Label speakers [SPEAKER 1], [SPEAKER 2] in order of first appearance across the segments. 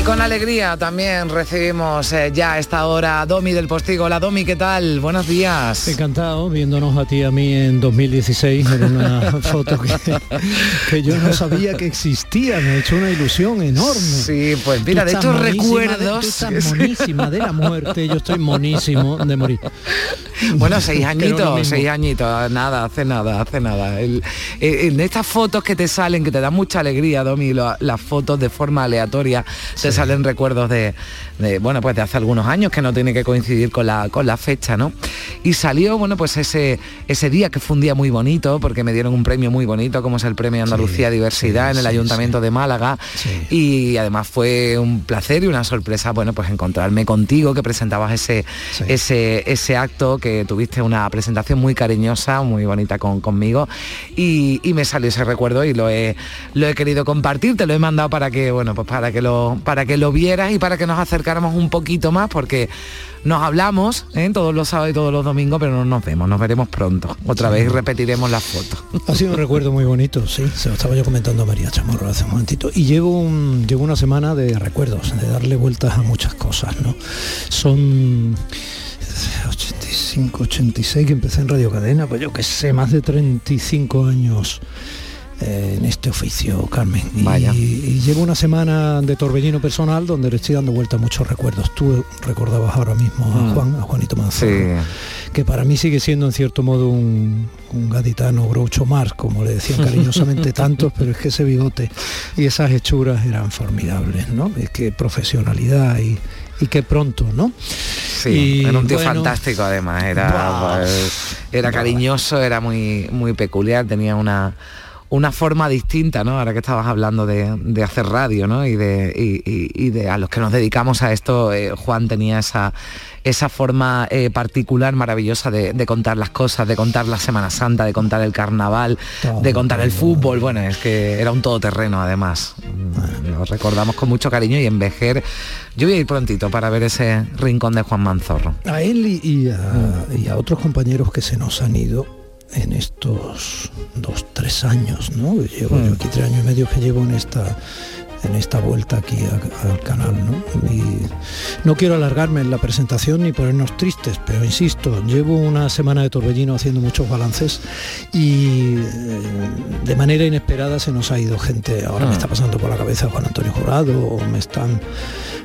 [SPEAKER 1] Y con alegría también recibimos eh, ya a esta hora a Domi del Postigo. Hola Domi, ¿qué tal? Buenos días.
[SPEAKER 2] Encantado viéndonos a ti y a mí en 2016 en una foto que, yo no sabía que existía. Me ha hecho una ilusión enorme.
[SPEAKER 1] Sí, pues mira, de estos recuerdos.
[SPEAKER 2] De, monísima de la muerte, yo estoy monísimo de morir.
[SPEAKER 1] Bueno, seis añitos, seis añitos, nada, hace nada, hace nada. Eh, en estas fotos que te salen, que te dan mucha alegría, Domi, las fotos de forma aleatoria, salen recuerdos de, bueno, pues de hace algunos años que no tiene que coincidir con la, con la fecha, ¿no? Y salió, bueno, pues ese, ese día que fue un día muy bonito, porque me dieron un premio muy bonito, como es el Premio Andalucía Diversidad en el Ayuntamiento de Málaga. Y además fue un placer y una sorpresa, bueno, pues encontrarme contigo, que presentabas ese, ese, ese acto, que tuviste una presentación muy cariñosa, muy bonita con, conmigo. Y, me salió ese recuerdo y lo he, lo he querido compartir, te lo he mandado para que, bueno, pues para que lo, para que lo vieras y para que nos acercáramos un poquito más, porque nos hablamos ¿eh? todos los sábados y todos los domingos, pero no nos vemos, nos veremos pronto. Otra vez repetiremos la foto.
[SPEAKER 2] Ha sido un recuerdo muy bonito, sí. Se lo estaba yo comentando a María Chamorro hace un momentito. Y llevo, un, llevo una semana de recuerdos, de darle vueltas a muchas cosas, ¿no? Son 85, 86 que empecé en Radio Cadena, pues yo que sé, más de 35 años eh, en este oficio, Carmen. Y, llevo una semana de torbellino personal donde le estoy dando vuelta a muchos recuerdos. Tú recordabas ahora mismo a mm. Juan, a Juanito Manzano, que para mí sigue siendo en cierto modo un, gaditano Groucho Mars, como le decían cariñosamente tantos, pero es que ese bigote y esas hechuras eran formidables, ¿no? Es que profesionalidad y, y qué pronto, ¿no?
[SPEAKER 1] Sí, era un tío fantástico además, era, pues, era cariñoso, era muy, muy peculiar, tenía una una forma distinta, ¿no? Ahora que estabas hablando de, hacer radio, ¿no? Y de, y, de a los que nos dedicamos a esto, eh, Juan tenía esa, esa forma eh, particular, maravillosa de, contar las cosas, de contar la Semana Santa, de contar el carnaval, de contar el fútbol. Bueno, es que era un todoterreno además. Lo recordamos con mucho cariño y en Vejer. Yo voy a ir prontito para ver ese rincón de Juan Manzorro.
[SPEAKER 2] A él y a otros compañeros que se nos han ido en estos dos, tres años, ¿no? Llevo yo mm. aquí tres años y medio que llevo en esta en esta vuelta aquí al canal. ¿no? Y no quiero alargarme en la presentación ni ponernos tristes, pero insisto, llevo una semana de torbellino haciendo muchos balances y eh, de manera inesperada se nos ha ido gente. Ahora me ah. está pasando por la cabeza Juan Antonio Jurado, o me están,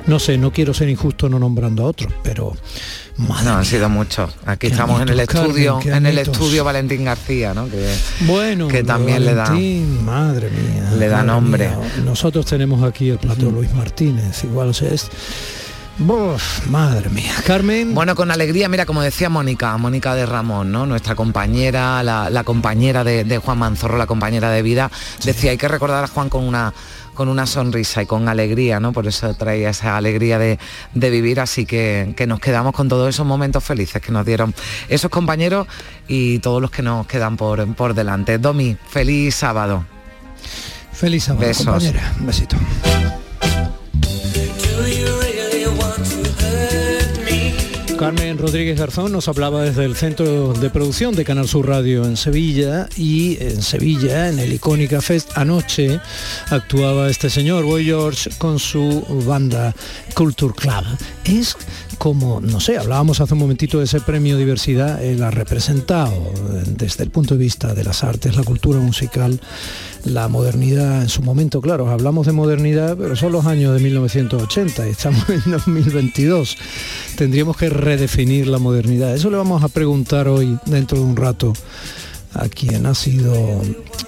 [SPEAKER 2] no sé, no quiero ser injusto no nombrando a otros, pero
[SPEAKER 1] no, han sido muchos. Aquí estamos en el estudio, en el estudio Valentín García, ¿no? Que,
[SPEAKER 2] bueno,
[SPEAKER 1] que también le da.
[SPEAKER 2] Madre mía.
[SPEAKER 1] Le da nombre.
[SPEAKER 2] Nosotros tenemos aquí el plato Luis Martínez, igual o sea, es. madre mía. Carmen.
[SPEAKER 1] Bueno, con alegría, mira, como decía Mónica, Mónica de Ramón, ¿no? Nuestra compañera, la, compañera de, Juan Manzorro, la compañera de vida, decía, hay que recordar a Juan con una con una sonrisa y con alegría, ¿no? Por eso traía esa alegría de, vivir, así que, que, nos quedamos con todos esos momentos felices que nos dieron esos compañeros y todos los que nos quedan por, por delante. Domi, feliz sábado.
[SPEAKER 2] Feliz sábado,
[SPEAKER 1] Besos.
[SPEAKER 2] compañera. Un besito. Carmen Rodríguez Garzón nos hablaba desde el centro de producción de Canal Sur Radio en Sevilla y en Sevilla, en el Icónica Fest, anoche actuaba este señor Boy George con su banda Culture Club. Es como, no sé, hablábamos hace un momentito de ese premio diversidad, él ha representado desde el punto de vista de las artes, la cultura musical, la modernidad en su momento, claro, hablamos de modernidad, pero son los años de 1980 y estamos en 2022. Tendríamos que redefinir la modernidad. Eso le vamos a preguntar hoy, dentro de un rato, a quien ha sido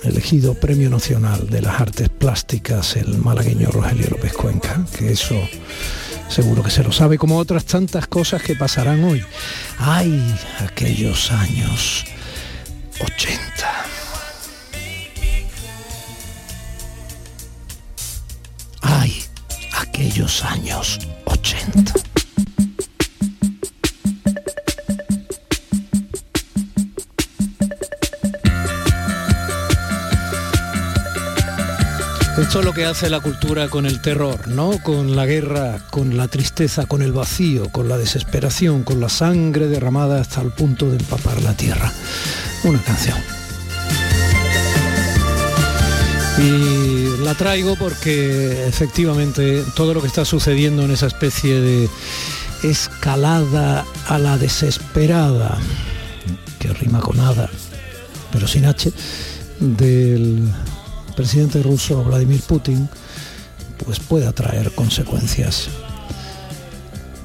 [SPEAKER 2] elegido Premio Nacional de las Artes Plásticas, el malagueño Rogelio López Cuenca, que eso seguro que se lo sabe, como otras tantas cosas que pasarán hoy. ¡Ay, aquellos años 80! Aquellos años 80! Esto es lo que hace la cultura con el terror, ¿no? Con la guerra, con la tristeza, con el vacío, con la desesperación, con la sangre derramada hasta el punto de empapar la tierra. Una canción. Y la traigo porque efectivamente todo lo que está sucediendo en esa especie de escalada a la desesperada, que rima con nada, pero sin H, del presidente ruso Vladimir Putin, pues pueda traer consecuencias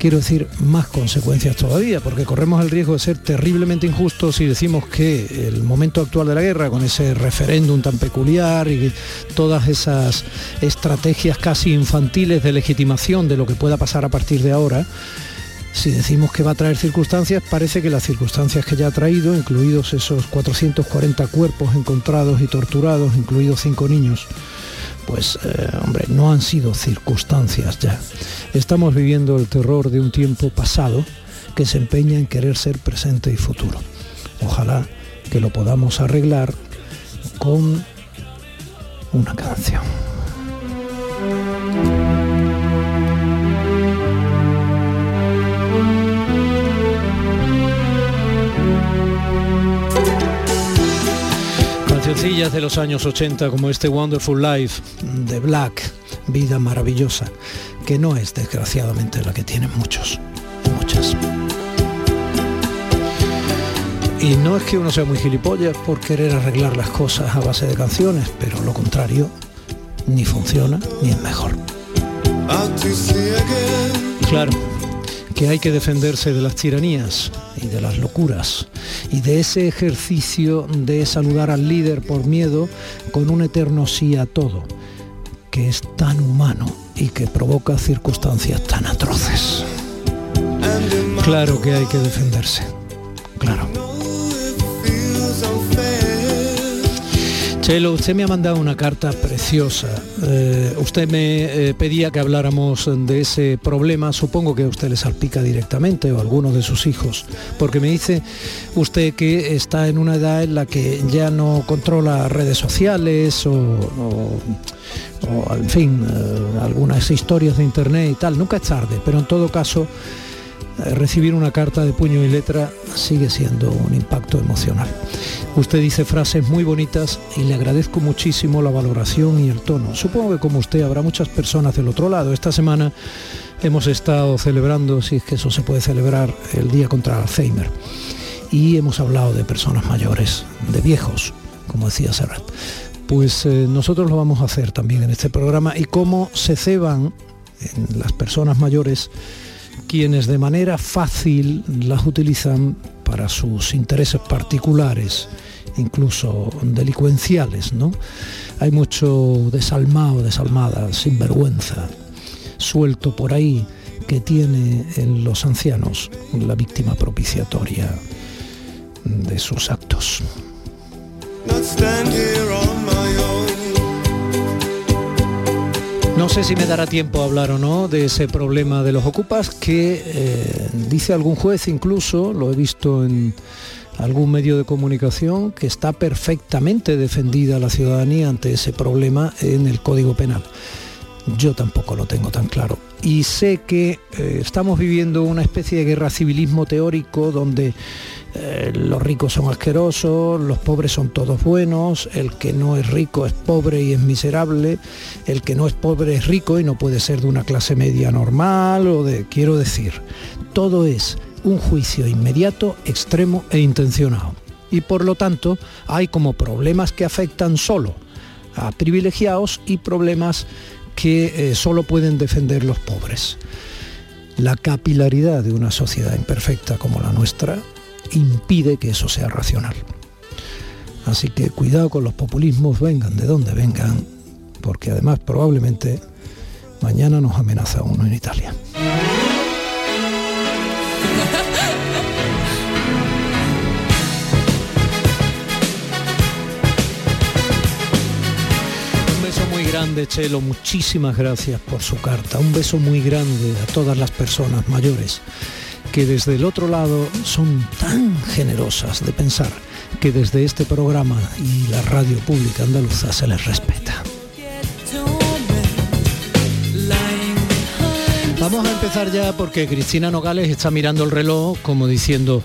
[SPEAKER 2] quiero decir, más consecuencias todavía, porque corremos el riesgo de ser terriblemente injustos si decimos que el momento actual de la guerra, con ese referéndum tan peculiar y todas esas estrategias casi infantiles de legitimación de lo que pueda pasar a partir de ahora, si decimos que va a traer circunstancias, parece que las circunstancias que ya ha traído, incluidos esos 440 cuerpos encontrados y torturados, incluidos cinco niños, pues eh, hombre, no han sido circunstancias ya. Estamos viviendo el terror de un tiempo pasado que se empeña en querer ser presente y futuro. Ojalá que lo podamos arreglar con una canción. Cancioncillas de los años 80 como este Wonderful Life de Black, Vida Maravillosa, que no es desgraciadamente la que tienen muchos, muchas. Y no es que uno sea muy gilipollas por querer arreglar las cosas a base de canciones, pero lo contrario, ni funciona ni es mejor. Claro, que hay que defenderse de las tiranías y de las locuras y de ese ejercicio de saludar al líder por miedo con un eterno sí a todo, que es tan humano y que provoca circunstancias tan atroces. Claro que hay que defenderse, claro. Chelo, usted me ha mandado una carta preciosa. Eh, usted me eh, pedía que habláramos de ese problema, supongo que a usted le salpica directamente o a algunos de sus hijos, porque me dice usted que está en una edad en la que ya no controla redes sociales o, en fin, eh, algunas historias de internet y tal. Nunca es tarde, pero en todo caso recibir una carta de puño y letra sigue siendo un impacto emocional. Usted dice frases muy bonitas y le agradezco muchísimo la valoración y el tono. Supongo que como usted habrá muchas personas del otro lado. Esta semana hemos estado celebrando, si es que eso se puede celebrar, el Día contra Alzheimer. Y hemos hablado de personas mayores, de viejos, como decía Serrat. Pues eh, nosotros lo vamos a hacer también en este programa y cómo se ceban en las personas mayores quienes de manera fácil las utilizan para sus intereses particulares, incluso delincuenciales, ¿no? Hay mucho desalmado, desalmada, sinvergüenza, suelto por ahí que tiene en los ancianos la víctima propiciatoria de sus actos. No sé si me dará tiempo a hablar o no de ese problema de los ocupas que eh, dice algún juez incluso, lo he visto en algún medio de comunicación, que está perfectamente defendida la ciudadanía ante ese problema en el Código Penal. Yo tampoco lo tengo tan claro. Y sé que eh, estamos viviendo una especie de guerra civilismo teórico donde eh, los ricos son asquerosos, los pobres son todos buenos, el que no es rico es pobre y es miserable, el que no es pobre es rico y no puede ser de una clase media normal o de, quiero decir, todo es un juicio inmediato, extremo e intencionado. Y por lo tanto hay como problemas que afectan solo a privilegiados y problemas que eh, solo pueden defender los pobres. La capilaridad de una sociedad imperfecta como la nuestra impide que eso sea racional. Así que cuidado con los populismos, vengan de donde vengan, porque además probablemente mañana nos amenaza uno en Italia. Muy grande, Chelo. Muchísimas gracias por su carta. Un beso muy grande a todas las personas mayores que desde el otro lado son tan generosas de pensar que desde este programa y la radio pública andaluza se les respeta. Vamos a empezar ya porque Cristina Nogales está mirando el reloj como diciendo,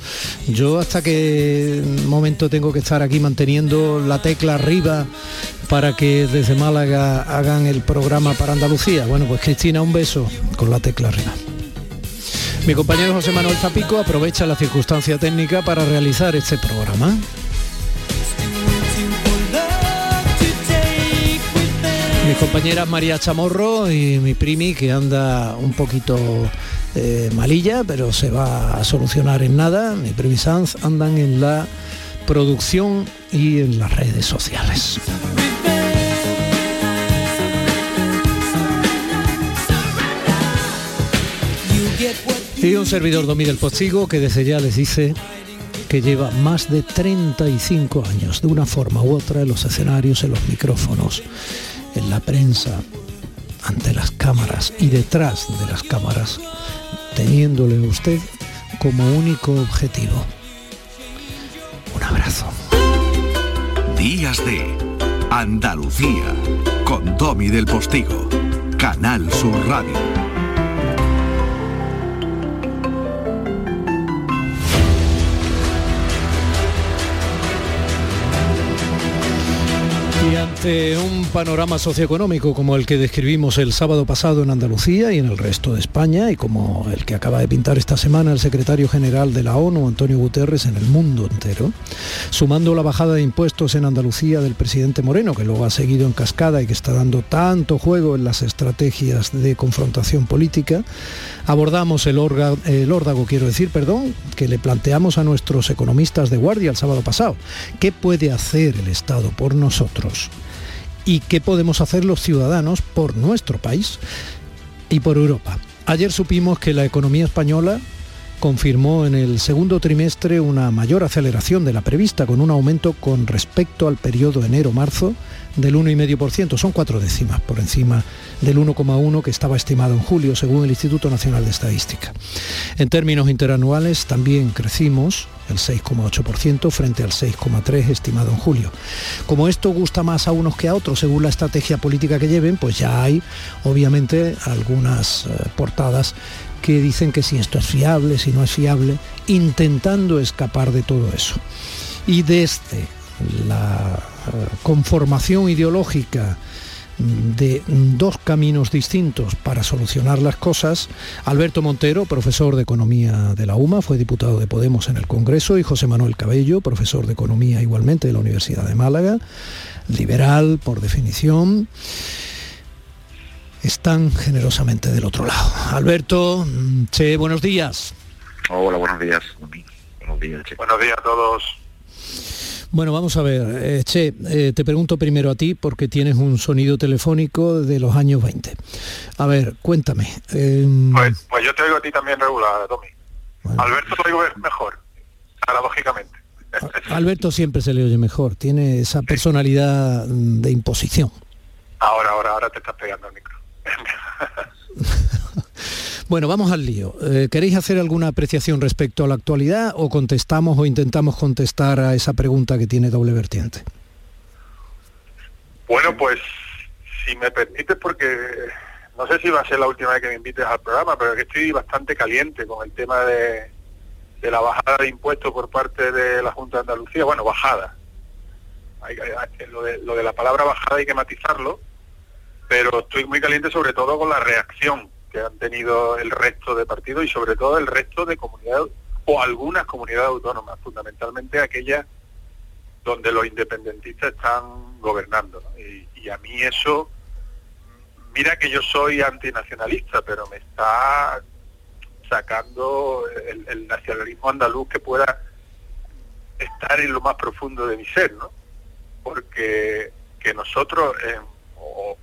[SPEAKER 2] yo hasta qué momento tengo que estar aquí manteniendo la tecla arriba para que desde Málaga hagan el programa para Andalucía. Bueno, pues Cristina, un beso con la tecla arriba. Mi compañero José Manuel Zapico aprovecha la circunstancia técnica para realizar este programa. Mi compañera María Chamorro y mi primi que anda un poquito eh, malilla, pero se va a solucionar en nada. Mi primi Sanz andan en la producción y en las redes sociales. Y un servidor Domi del Postigo que desde ya les dice que lleva más de 35 años, de una forma u otra, en los escenarios, en los micrófonos, en la prensa, ante las cámaras y detrás de las cámaras, teniéndole usted como único objetivo. Un abrazo.
[SPEAKER 3] Días de Andalucía con Domi del Postigo, Canal Sur Radio.
[SPEAKER 2] Un panorama socioeconómico como el que describimos el sábado pasado en Andalucía y en el resto de España, y como el que acaba de pintar esta semana el secretario general de la ONU, Antonio Guterres, en el mundo entero, sumando la bajada de impuestos en Andalucía del presidente Moreno, que luego ha seguido en cascada y que está dando tanto juego en las estrategias de confrontación política, abordamos el, el órdago, quiero decir, perdón, que le planteamos a nuestros economistas de guardia el sábado pasado. ¿Qué puede hacer el Estado por nosotros? Y qué podemos hacer los ciudadanos por nuestro país y por Europa. Ayer supimos que la economía española confirmó en el segundo trimestre una mayor aceleración de la prevista, con un aumento con respecto al periodo enero-marzo del 1,5%. Son cuatro décimas por encima del 1,1 que estaba estimado en julio, según el Instituto Nacional de Estadística. En términos interanuales también crecimos el 6,8% frente al 6,3% estimado en julio. Como esto gusta más a unos que a otros, según la estrategia política que lleven, pues ya hay obviamente algunas eh, portadas que dicen que si esto es fiable, si no es fiable, intentando escapar de todo eso. Y desde la eh, conformación ideológica de dos caminos distintos para solucionar las cosas. Alberto Montero, profesor de Economía de la UMA, fue diputado de Podemos en el Congreso, y José Manuel Cabello, profesor de Economía igualmente de la Universidad de Málaga, liberal por definición están generosamente del otro lado. Alberto, Che, buenos días.
[SPEAKER 4] Hola, buenos días. Buenos días, che.
[SPEAKER 5] Buenos días a todos.
[SPEAKER 2] Bueno, vamos a ver, eh, Che, eh, te pregunto primero a ti porque tienes un sonido telefónico de los años 20. A ver, cuéntame.
[SPEAKER 5] Em, pues, pues, yo te oigo a ti también regular, Tommy. Alberto te oigo mejor, paradójicamente.
[SPEAKER 2] Alberto siempre se le oye mejor, tiene esa personalidad de imposición.
[SPEAKER 5] Ahora, ahora, ahora te estás pegando el micro.
[SPEAKER 2] bueno, vamos al lío. Eh, ¿Queréis hacer alguna apreciación respecto a la actualidad o contestamos o intentamos contestar a esa pregunta que tiene doble vertiente?
[SPEAKER 5] Bueno, pues si me permites, porque no sé si va a ser la última vez que me invites al programa, pero que estoy bastante caliente con el tema de, la bajada de impuestos por parte de la Junta de Andalucía. Bueno, bajada. lo, de, lo de la palabra bajada hay que matizarlo pero estoy muy caliente sobre todo con la reacción que han tenido el resto de partidos y sobre todo el resto de comunidades o algunas comunidades autónomas, fundamentalmente aquellas donde los independentistas están gobernando. Y, a mí eso, mira que yo soy antinacionalista, pero me está sacando el, nacionalismo andaluz que pueda estar en lo más profundo de mi ser, ¿no? Porque que nosotros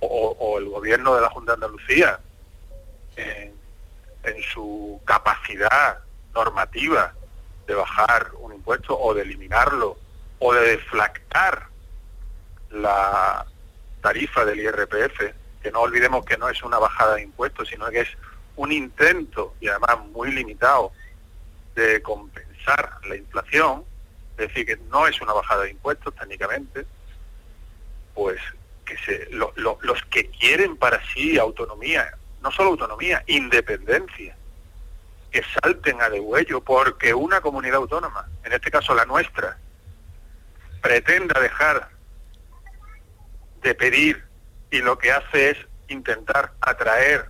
[SPEAKER 5] o, el gobierno de la Junta de Andalucía en, su capacidad normativa de bajar un impuesto o de eliminarlo o de deflactar la tarifa del IRPF, que no olvidemos que no es una bajada de impuestos, sino que es un intento, y además muy limitado, de compensar la inflación, es decir, que no es una bajada de impuestos técnicamente, pues que se, los que quieren para sí autonomía no solo autonomía, independencia, que salten a degüello porque una comunidad autónoma, en este caso la nuestra, pretenda dejar de pedir y lo que hace es intentar atraer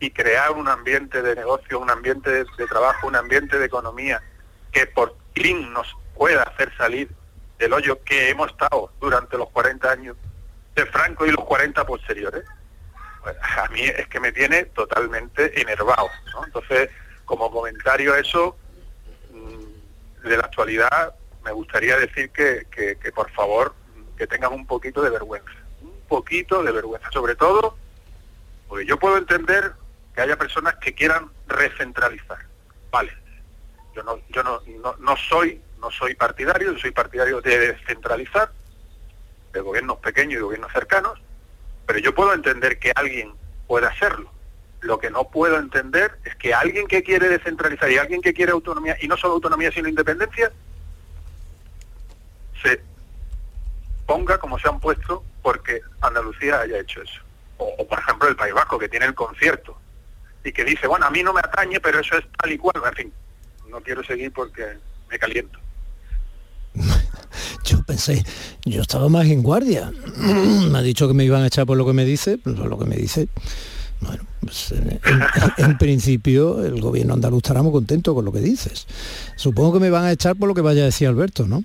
[SPEAKER 5] y crear un ambiente de negocio, un ambiente de, trabajo, un ambiente de economía que por fin nos pueda hacer salir del hoyo que hemos estado durante los 40 años de Franco y los 40 posteriores, pues a mí es que me tiene totalmente enervado. Entonces, como comentario a eso, mm, de la actualidad, me gustaría decir que, que por favor que tengan un poquito de vergüenza, un poquito de vergüenza, sobre todo porque yo puedo entender que haya personas que quieran recentralizar. Vale, yo no, yo no, no, soy, no soy partidario, soy partidario de descentralizar, de gobiernos pequeños y gobiernos cercanos, pero yo puedo entender que alguien pueda hacerlo. Lo que no puedo entender es que alguien que quiere descentralizar y alguien que quiere autonomía, y no solo autonomía sino independencia, se ponga como se han puesto porque Andalucía haya hecho eso. O, o, por ejemplo el País Vasco, que tiene el concierto y que dice, bueno, a mí no me atañe, pero eso es tal y cual, en fin, no quiero seguir porque me caliento.
[SPEAKER 2] Yo pensé, yo estaba más en guardia. me ha dicho que me iban a echar por lo que me dice, por lo que me dice. Bueno, pues en, principio el gobierno andaluz estará muy contento con lo que dices. Supongo que me van a echar por lo que vaya a decir Alberto, ¿no?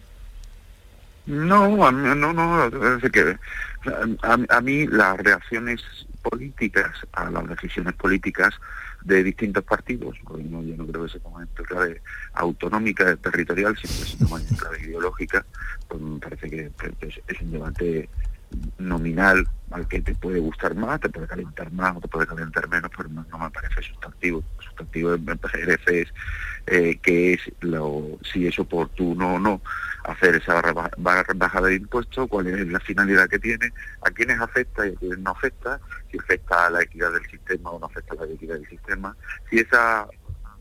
[SPEAKER 4] No, no, no, es que a, a, mí las reacciones políticas, a las decisiones políticas de distintos partidos. Yo no creo que se ponga en clave autonómica, territorial, sino que se toma en clave ideológica. Pues me parece que, es, un debate nominal al que te puede gustar más, te puede calentar más o te puede calentar menos, pero no, me parece sustantivo. Sustantivo me parece eh, que es lo, si es oportuno o no hacer esa bajada de impuestos, cuál es la finalidad que tiene, a quiénes afecta y a quiénes no afecta, si afecta a la equidad del sistema o no afecta a la equidad del sistema, si esa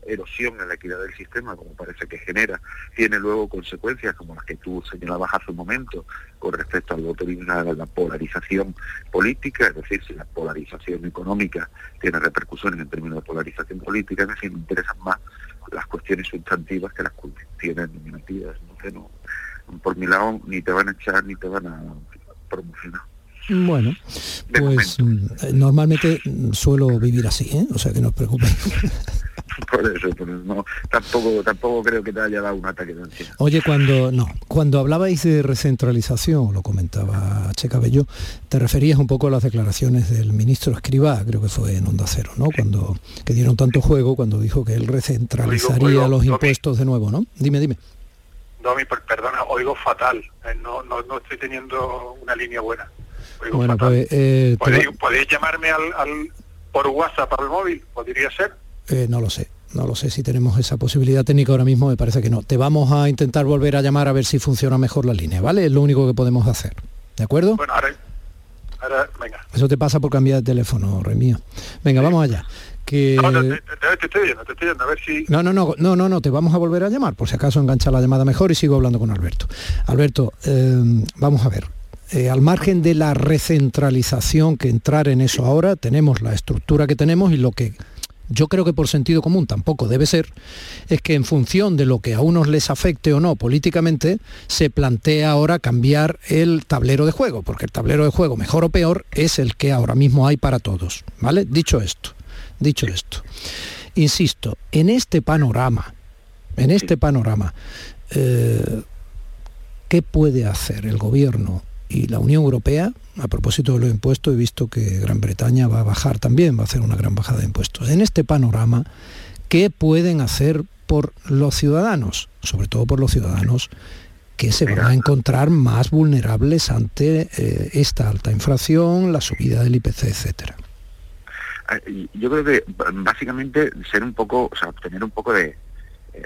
[SPEAKER 4] erosión en la equidad del sistema, como parece que genera, tiene luego consecuencias como las que tú señalabas hace un momento con respecto al voto a la polarización política, es decir, si la polarización económica tiene repercusiones en términos de polarización política, es decir, me interesan más las cuestiones sustantivas que las cuestiones nominativas. No, por mi lado, ni te van a echar ni te van a promocionar.
[SPEAKER 2] Bueno, pues mm, normalmente suelo vivir así, ¿eh? o sea que no os preocupéis.
[SPEAKER 4] por eso, no, tampoco, tampoco creo que te haya dado un ataque de ansiedad.
[SPEAKER 2] Oye, cuando no, cuando hablabais de recentralización, lo comentaba Che Cabello, te referías un poco a las declaraciones del ministro Escribá, creo que fue en Onda Cero, ¿no? Cuando que dieron tanto juego cuando dijo que él recentralizaría los impuestos de nuevo, ¿no? Dime, dime.
[SPEAKER 5] Domi, perdona, oigo fatal, eh, no, no, no estoy teniendo una línea buena.
[SPEAKER 2] bueno, pues, eh,
[SPEAKER 5] ¿Podéis, llamarme al, por WhatsApp al móvil? ¿Podría ser?
[SPEAKER 2] Eh, no lo sé. No lo sé si tenemos esa posibilidad técnica ahora mismo, me parece que no. Te vamos a intentar volver a llamar a ver si funciona mejor la línea, ¿vale? Es lo único que podemos hacer. ¿De acuerdo?
[SPEAKER 5] Bueno, ahora, ahora venga.
[SPEAKER 2] Eso te pasa por cambiar de teléfono, Remía. Venga, vamos allá. Que...
[SPEAKER 5] No, te, estoy viendo, te estoy viendo, a ver si...
[SPEAKER 2] No, no, no, no, no, no, te vamos a volver a llamar, por si acaso engancha la llamada mejor y sigo hablando con Alberto. Alberto, eh, vamos a ver. Eh, al margen de la recentralización que entrar en eso ahora, tenemos la estructura que tenemos y lo que yo creo que por sentido común tampoco debe ser, es que en función de lo que a unos les afecte o no políticamente, se plantea ahora cambiar el tablero de juego, porque el tablero de juego, mejor o peor, es el que ahora mismo hay para todos. ¿Vale? Dicho esto, dicho esto. Insisto, en este panorama, en este panorama, eh, ¿qué puede hacer el gobierno y la Unión Europea, a propósito de los impuestos, he visto que Gran Bretaña va a bajar también, va a hacer una gran bajada de impuestos. En este panorama, ¿qué pueden hacer por los ciudadanos? Sobre todo por los ciudadanos que se van a encontrar más vulnerables ante eh, esta alta inflación, la subida del IPC, etcétera.
[SPEAKER 4] Ah, yo creo que básicamente ser un poco, o sea, obtener un poco de, eh,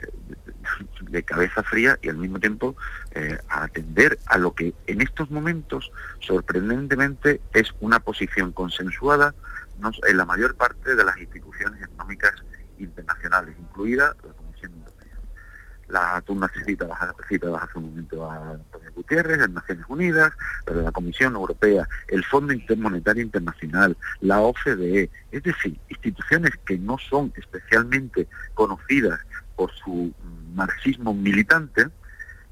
[SPEAKER 4] de cabeza fría y al mismo tiempo eh, atender a lo que en estos momentos sorprendentemente es una posición consensuada en la mayor parte de las instituciones económicas internacionales, incluida la Comisión Europea. la citadas, citadas hace un momento a Antonio Gutiérrez, en Naciones Unidas, pero la Comisión Europea, el Fondo Intermonetario Internacional, la OCDE, es decir, instituciones que no son especialmente conocidas por su marxismo militante,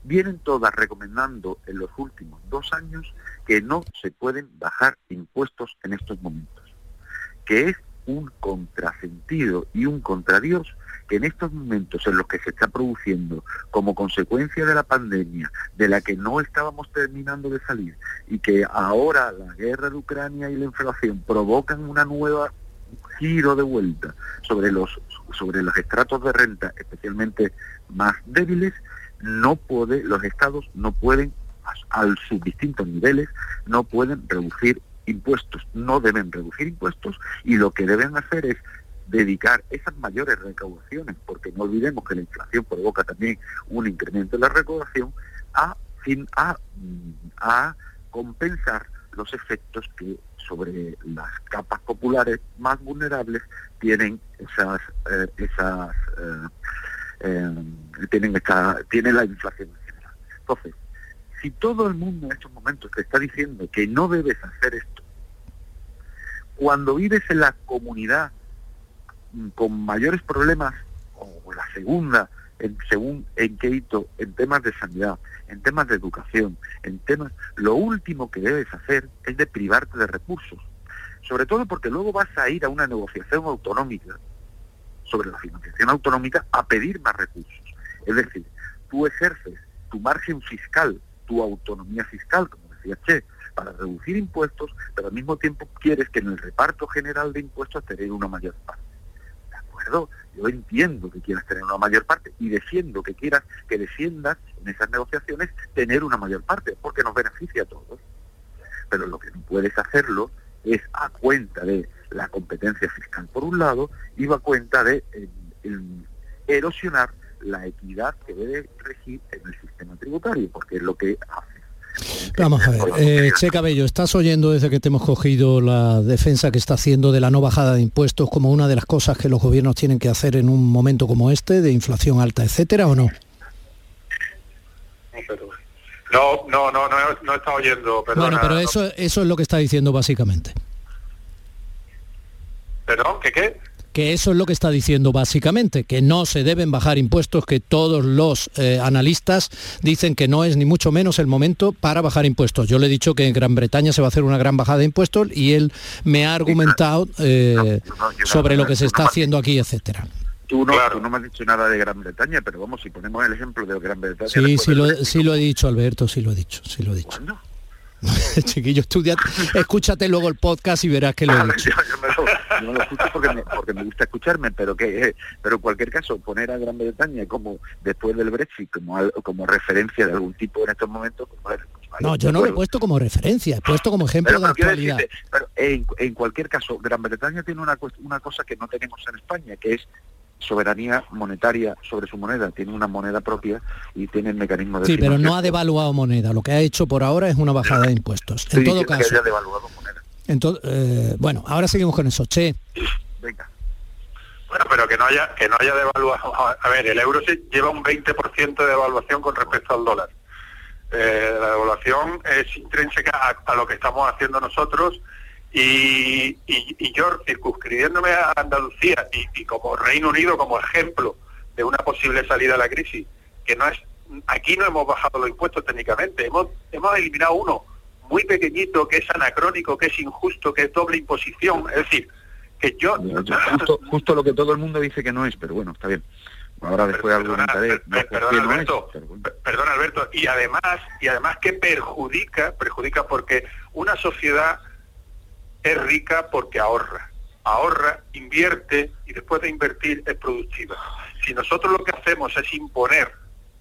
[SPEAKER 4] vienen todas recomendando en los últimos dos años que no se pueden bajar impuestos en estos momentos, que es un contrasentido y un contradios que en estos momentos en los que se está produciendo como consecuencia de la pandemia, de la que no estábamos terminando de salir, y que ahora la guerra de Ucrania y la inflación provocan una nueva giro de vuelta sobre los sobre los estratos de renta especialmente más débiles, no puede, los estados no pueden, a, sus distintos niveles, no pueden reducir impuestos, no deben reducir impuestos y lo que deben hacer es dedicar esas mayores recaudaciones, porque no olvidemos que la inflación provoca también un incremento de la recaudación, a, fin, a, a compensar los efectos que sobre las capas populares más vulnerables tienen esas, eh, esas eh, eh, tienen esta, tiene la inflación Entonces, si todo el mundo en estos momentos te está diciendo que no debes hacer esto, cuando vives en la comunidad mm, con mayores problemas, o la segunda, en, según en qué hito, en temas de sanidad, en temas de educación, en temas, lo último que debes hacer es de privarte de recursos. Sobre todo porque luego vas a ir a una negociación autonómica sobre la financiación autonómica a pedir más recursos. Es decir, tú ejerces tu margen fiscal, tu autonomía fiscal, como decía Che, para reducir impuestos, pero al mismo tiempo quieres que en el reparto general de impuestos tener una mayor parte. Yo entiendo que quieras tener una mayor parte y defiendo que quieras que defiendas en esas negociaciones tener una mayor parte, porque nos beneficia a todos. Pero lo que no puedes hacerlo es a cuenta de la competencia fiscal por un lado y va a cuenta de erosionar la equidad que debe regir en el sistema tributario, porque es lo que hace.
[SPEAKER 2] Vamos a ver, eh, Che Cabello, estás oyendo desde que te hemos cogido la defensa que está haciendo de la no bajada de impuestos como una de las cosas que los gobiernos tienen que hacer en un momento como este, de inflación alta, etcétera, o no?
[SPEAKER 5] No, no, no, no, no estado oyendo.
[SPEAKER 2] bueno, pero eso, eso es lo que está diciendo básicamente.
[SPEAKER 5] ¿Perdón? ¿Qué qué?
[SPEAKER 2] Que eso es lo que está diciendo básicamente, que no se deben bajar impuestos, que todos los eh, analistas dicen que no es ni mucho menos el momento para bajar impuestos. Yo le he dicho que en Gran Bretaña se va a hacer una gran bajada de impuestos y él me ha argumentado eh, sobre lo que se está haciendo aquí, etcétera.
[SPEAKER 4] Tú no, no me has dicho nada de Gran Bretaña, pero vamos, si ponemos el ejemplo de Gran Bretaña...
[SPEAKER 2] Sí, sí lo, sí lo he dicho, Alberto, sí lo he dicho, sí lo he dicho. Chiquillo, estudia, escúchate luego el podcast y verás que lo he dicho.
[SPEAKER 4] Yo, lo escucho porque me, gusta escucharme, pero que pero en cualquier caso, poner a Gran Bretaña como después del Brexit como, como referencia de algún tipo en estos momentos, pues,
[SPEAKER 2] no, yo no lo he puesto como referencia, he puesto como ejemplo de actualidad.
[SPEAKER 4] pero en, cualquier caso, Gran Bretaña tiene una, una cosa que no tenemos en España, que es soberanía monetaria sobre su moneda, tiene una moneda propia y tiene el mecanismo de...
[SPEAKER 2] Sí, pero no ha devaluado moneda, lo que ha hecho por ahora es una bajada de impuestos. En todo caso... Entonces, eh, bueno, ahora seguimos con eso. Che.
[SPEAKER 5] Venga. Bueno, pero que no haya que no haya devaluado. A ver, el euro se lleva un 20% de devaluación con respecto al dólar. Eh, la devaluación es intrínseca a, lo que estamos haciendo nosotros y, yo, circunscribiéndome a Andalucía y, como Reino Unido como ejemplo de una posible salida a la crisis, que no es, aquí no hemos bajado los impuestos técnicamente, hemos, hemos eliminado uno muy pequeñito, que es anacrónico, que es injusto, que es doble imposición, es decir, que yo...
[SPEAKER 4] Justo, lo que todo el mundo dice que no es, pero bueno, está bien. Ahora después
[SPEAKER 5] perdona, perdón, Alberto, perdón Alberto, y además, y además que perjudica, perjudica porque una sociedad es rica porque ahorra. Ahorra, invierte y después de invertir es productiva. Si nosotros lo que hacemos es imponer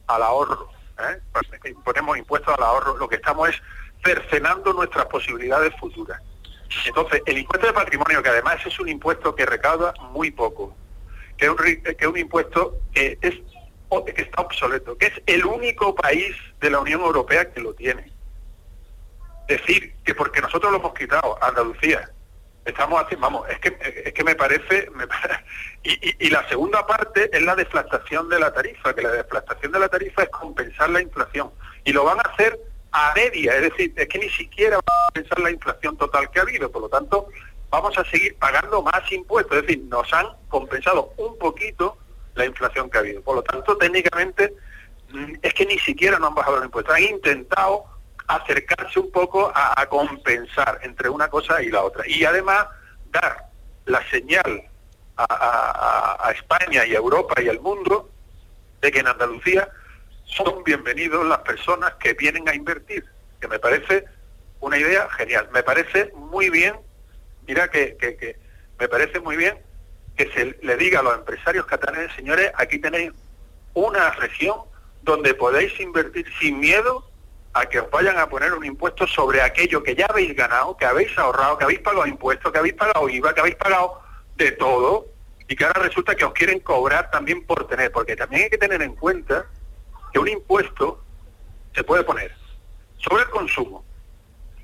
[SPEAKER 5] al ahorro, ¿eh? pues imponemos impuestos al ahorro, lo que estamos es cercenando nuestras posibilidades futuras. Entonces, el impuesto de patrimonio, que además es un impuesto que recauda muy poco, que es un, que un impuesto que, es, que está obsoleto, que es el único país de la Unión Europea que lo tiene decir que porque nosotros lo hemos quitado, Andalucía, Estamos haciendo, vamos, es que, es que me parece, y, y, la segunda parte es la deflactación de la tarifa, que la deflactación de la tarifa es compensar la inflación. Y lo van a hacer a media, es decir, es que ni siquiera van a compensar la inflación total que ha habido, por lo tanto, vamos a seguir pagando más impuestos, es decir, nos han compensado un poquito la inflación que ha habido. Por lo tanto, técnicamente, mm, es que ni siquiera nos han bajado los impuestos, han intentado acercarse un poco a, compensar entre una cosa y la otra. Y además dar la señal a, España y a Europa y al mundo de que en Andalucía son bienvenidos las personas que vienen a invertir, que me parece una idea genial. Me parece muy bien, mira que, que me parece muy bien que se le diga a los empresarios catalanes, señores, aquí tenéis una región donde podéis invertir sin miedo a que os vayan a poner un impuesto sobre aquello que ya habéis ganado, que habéis ahorrado, que habéis pagado impuestos, que habéis pagado IVA, que habéis pagado de todo, y que ahora resulta que os quieren cobrar también por tener, porque también hay que tener en cuenta que un impuesto se puede poner sobre el consumo,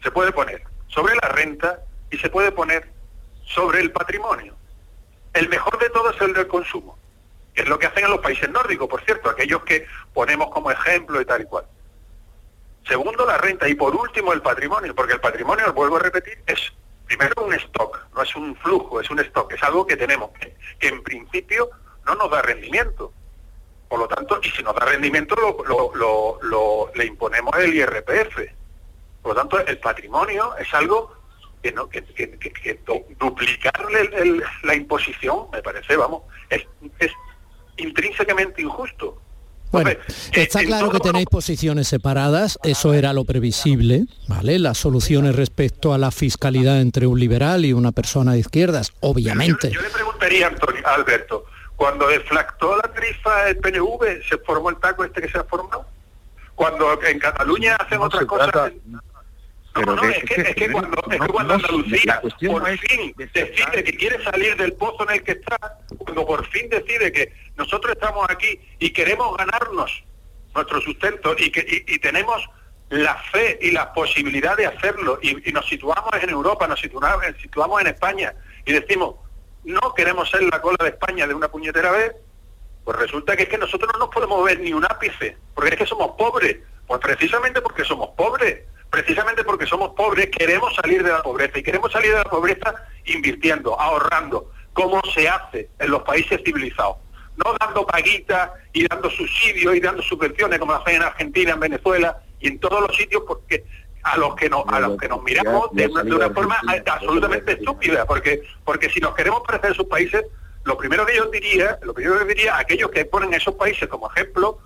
[SPEAKER 5] se puede poner sobre la renta y se puede poner sobre el patrimonio. El mejor de todo es el del consumo, es lo que hacen en los países nórdicos, por cierto, aquellos que ponemos como ejemplo y tal y cual. Segundo, la renta. Y por último, el patrimonio, porque el patrimonio, vuelvo a repetir, es primero un stock, no es un flujo, es un stock, es algo que tenemos, que, en principio no nos da rendimiento. Por lo tanto, y si nos da rendimiento, lo, le imponemos el IRPF. Por lo tanto, el patrimonio es algo que, no, que, duplicarle la imposición, me parece, vamos, es, es intrínsecamente injusto.
[SPEAKER 2] Bueno, está claro que tenéis posiciones separadas, eso era lo previsible, ¿vale? Las soluciones respecto a la fiscalidad entre un liberal y una persona de izquierdas, obviamente.
[SPEAKER 5] Yo, le preguntaría a Alberto, cuando deflactó la tarifa el PNV, ¿se formó el taco este que se ha formado? Cuando en Cataluña hacen otras cosas... No, no, es, que, cuando, Andalucía por fin decide que quiere salir del pozo en el que está, cuando por fin decide que nosotros estamos aquí y queremos ganarnos nuestro sustento y que y, tenemos la fe y la posibilidad de hacerlo y, nos situamos en Europa, nos situamos, situamos en España y decimos no queremos ser la cola de España de una puñetera vez, pues resulta que es que nosotros no nos podemos ver ni un ápice, porque es que somos pobres, pues precisamente porque somos pobres precisamente porque somos pobres, queremos salir de la pobreza y queremos salir de la pobreza invirtiendo, ahorrando, como se hace en los países civilizados. No dando paguitas y dando subsidios y dando subvenciones como hacen en Argentina, en Venezuela y en todos los sitios porque a los que nos, a los que nos miramos de, una forma absolutamente estúpida, porque, porque si nos queremos parecer a esos países, lo primero que yo diría, lo primero que diría a aquellos que ponen esos países como ejemplo,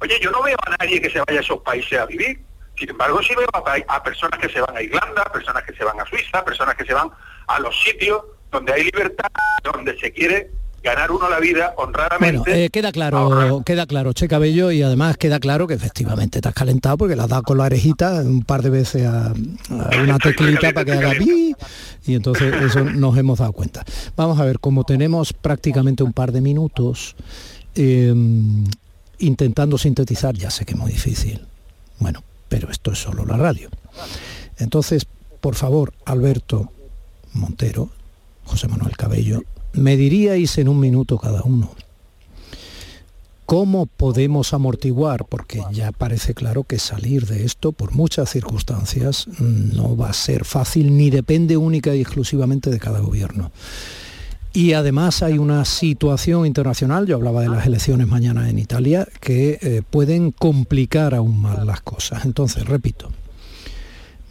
[SPEAKER 5] oye, yo no veo a nadie que se vaya a esos países a vivir, sin embargo, sí veo a, personas que se van a Irlanda, personas que se van a Suiza, personas que se van a los sitios donde hay libertad, donde se quiere ganar uno la vida honradamente.
[SPEAKER 2] Bueno, eh, queda claro, queda claro, Che Cabello, y además queda claro que efectivamente te has calentado porque la has dado con la arejita un par de veces a, una teclita para que haga pi, y entonces eso nos hemos dado cuenta. Vamos a ver, como tenemos prácticamente un par de minutos, em, intentando sintetizar, ya sé que es muy difícil. Bueno, pero esto es solo la radio. Entonces, por favor, Alberto Montero, José Manuel Cabello, me diríais en un minuto cada uno, ¿cómo podemos amortiguar? Porque ya parece claro que salir de esto, por muchas circunstancias, no va a ser fácil ni depende única y exclusivamente de cada gobierno. Y además hay una situación internacional, yo hablaba de las elecciones mañana en Italia, que eh, pueden complicar aún más las cosas. Entonces, repito,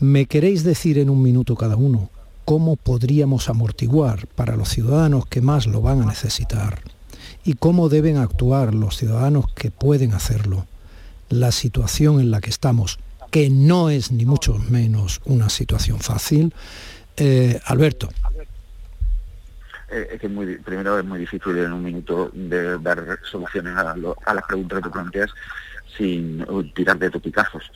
[SPEAKER 2] ¿me queréis decir en un minuto cada uno cómo podríamos amortiguar para los ciudadanos que más lo van a necesitar y cómo deben actuar los ciudadanos que pueden hacerlo la situación en la que estamos, que no es ni mucho menos una situación fácil? Eh, Alberto.
[SPEAKER 4] Eh, es que muy, primero es muy difícil en un minuto de dar soluciones a, las preguntas que tú planteas. Sin tirar de topicazos.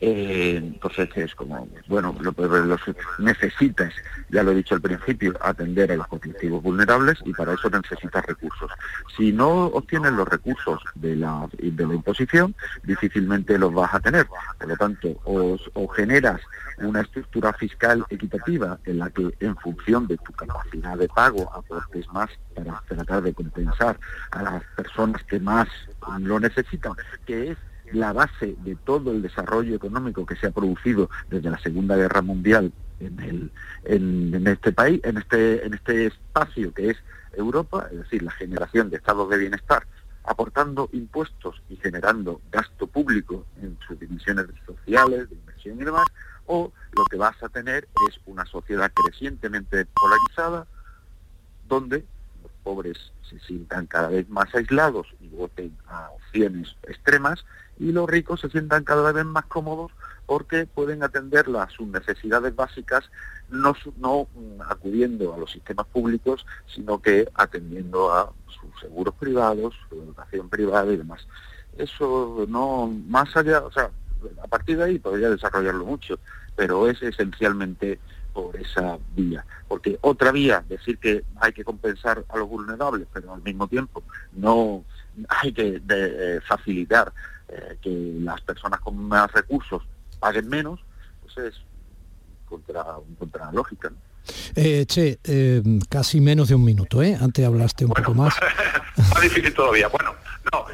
[SPEAKER 4] Eh, entonces es como, bueno, lo, lo, necesitas, ya lo he dicho al principio, atender a los colectivos vulnerables y para eso necesitas recursos. Si no obtienes los recursos de la, de la imposición, difícilmente los vas a tener. Por lo tanto, o generas una estructura fiscal equitativa en la que en función de tu capacidad de pago aportes más para tratar de compensar a las personas que más lo necesitan, que es la base de todo el desarrollo económico que se ha producido desde la Segunda Guerra Mundial en, el, en, este país, en este, en este espacio que es Europa, es decir, la generación de estados de bienestar, aportando impuestos y generando gasto público en sus dimensiones sociales, de inversión y demás, o lo que vas a tener es una sociedad crecientemente polarizada, donde pobres se sientan cada vez más aislados y voten a opciones extremas y los ricos se sientan cada vez más cómodos porque pueden atender las, sus necesidades básicas no, no mm, acudiendo a los sistemas públicos, sino que atendiendo a sus seguros privados, su educación privada y demás. Eso no, más allá, o sea, a partir de ahí podría desarrollarlo mucho, pero es esencialmente por esa vía. Porque otra vía, decir que hay que compensar a los vulnerables, pero al mismo tiempo no hay que eh, facilitar eh, que las personas con más recursos paguen menos, pues es contra, contra la lógica.
[SPEAKER 2] Eh, che, eh, casi menos de un minuto, ¿eh? Antes hablaste un poco más.
[SPEAKER 5] más difícil todavía. Bueno, no,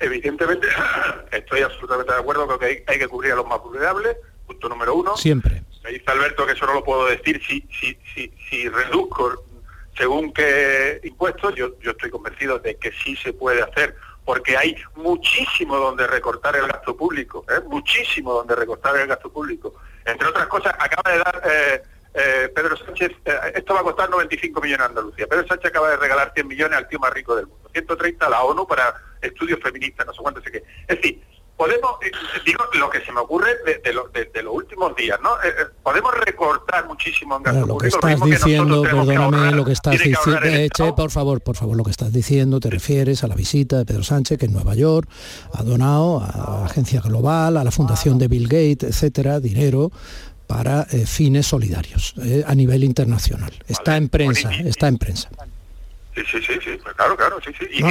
[SPEAKER 5] evidentemente estoy absolutamente de acuerdo con que hay, que cubrir a los más vulnerables, punto número uno.
[SPEAKER 2] Siempre.
[SPEAKER 5] Me dice Alberto que eso no lo puedo decir si, si, si, si reduzco según qué impuestos, yo, yo estoy convencido de que sí se puede hacer porque hay muchísimo donde recortar el gasto público, ¿eh? muchísimo donde recortar el gasto público. Entre otras cosas, acaba de dar eh, eh, Pedro Sánchez, esto va a costar 95 millones a Andalucía. Pedro Sánchez acaba de regalar 100 millones al tío más rico del mundo, 130 a la ONU para estudios feministas, no sé cuánto sé qué. Es decir, podemos, eh, digo lo que se me ocurre de, los últimos días, ¿no? Eh, eh, podemos recortar muchísimo en gasto
[SPEAKER 2] lo que estás diciendo, perdóname, lo que estás diciendo, por favor, por favor, lo que estás diciendo, te refieres a la visita de Pedro Sánchez, que en Nueva York ha donado a Agencia Global, a la Fundación de Bill Gates, etcétera, dinero para fines solidarios a nivel internacional. Está en prensa, está en prensa.
[SPEAKER 5] Sí, sí, sí, sí, pues claro, claro, sí, sí. Y,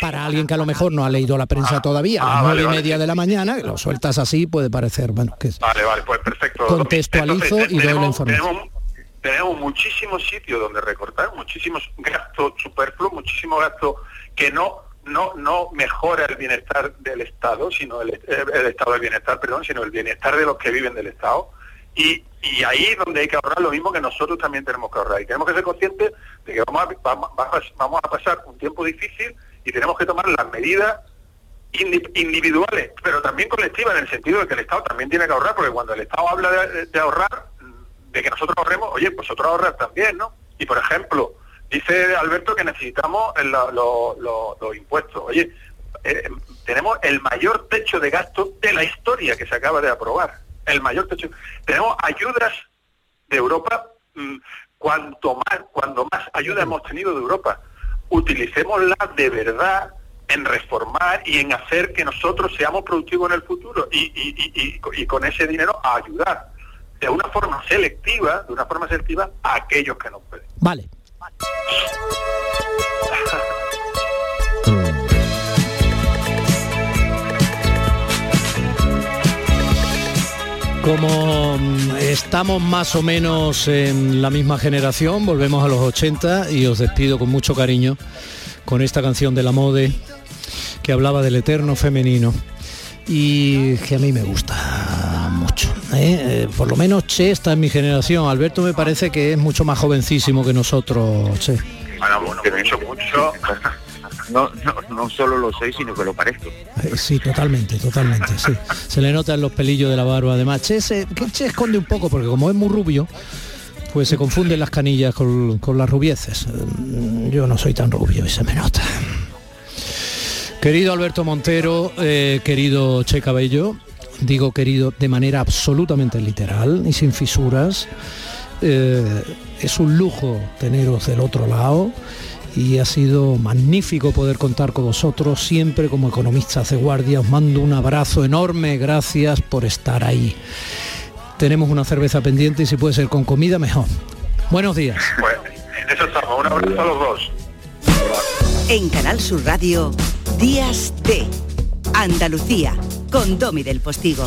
[SPEAKER 2] para, alguien que a lo mejor no ha leído la prensa ah, todavía, a las ah, nueve y media de la mañana, lo sueltas así, puede parecer, bueno, que es...
[SPEAKER 5] Vale, vale, pues perfecto.
[SPEAKER 2] Contextualizo y doy la información.
[SPEAKER 5] Tenemos, muchísimos sitios donde recortar, muchísimos gastos superfluos, muchísimo gasto que no no no mejora el bienestar del Estado, sino el, el estado del bienestar, perdón, sino el bienestar de los que viven del Estado y, y ahí es donde hay que ahorrar lo mismo que nosotros también tenemos que ahorrar. Y tenemos que ser conscientes de que vamos a, vamos a pasar un tiempo difícil y tenemos que tomar las medidas individuales, pero también colectivas, en el sentido de que el Estado también tiene que ahorrar, porque cuando el Estado habla de, ahorrar, de que nosotros ahorremos, oye, pues nosotros ahorrar también, ¿no? Y por ejemplo, dice Alberto que necesitamos los impuestos. Oye, eh, tenemos el mayor techo de gasto de la historia que se acaba de aprobar el mayor techo. Tenemos ayudas de Europa, mm, cuanto más, cuando más ayuda hemos tenido de Europa, utilicémosla de verdad en reformar y en hacer que nosotros seamos productivos en el futuro y, y, con ese dinero a ayudar de una forma selectiva, de una forma selectiva a aquellos que no pueden.
[SPEAKER 2] Vale. Como mm, estamos más o menos en la misma generación, volvemos a los 80 y os despido con mucho cariño con esta canción de la Mode que hablaba del eterno femenino y que a mí me gusta mucho. ¿eh? Eh, por lo menos Che está en mi generación. Alberto me parece que es mucho más jovencísimo que nosotros, Che.
[SPEAKER 4] No, no, solo lo soy, sino que lo parezco.
[SPEAKER 2] Eh, sí, totalmente, totalmente. Se le notan los pelillos de la barba. Además, Che se, que esconde un poco, porque como es muy rubio, pues se confunden las canillas con, con las rubieces. Mm, yo no soy tan rubio y se me nota. Querido Alberto Montero, eh, querido Che Cabello, digo querido de manera absolutamente literal y sin fisuras. Eh, es un lujo teneros del otro lado y ha sido magnífico poder contar con vosotros siempre como economistas de guardia. Os mando un abrazo enorme, gracias por estar ahí. Tenemos una cerveza pendiente y si puede ser con comida, mejor. Buenos días.
[SPEAKER 5] En eso estamos. Un abrazo a los dos.
[SPEAKER 6] En Canal Sur Radio, Días de Andalucía, con Domi del Postigo.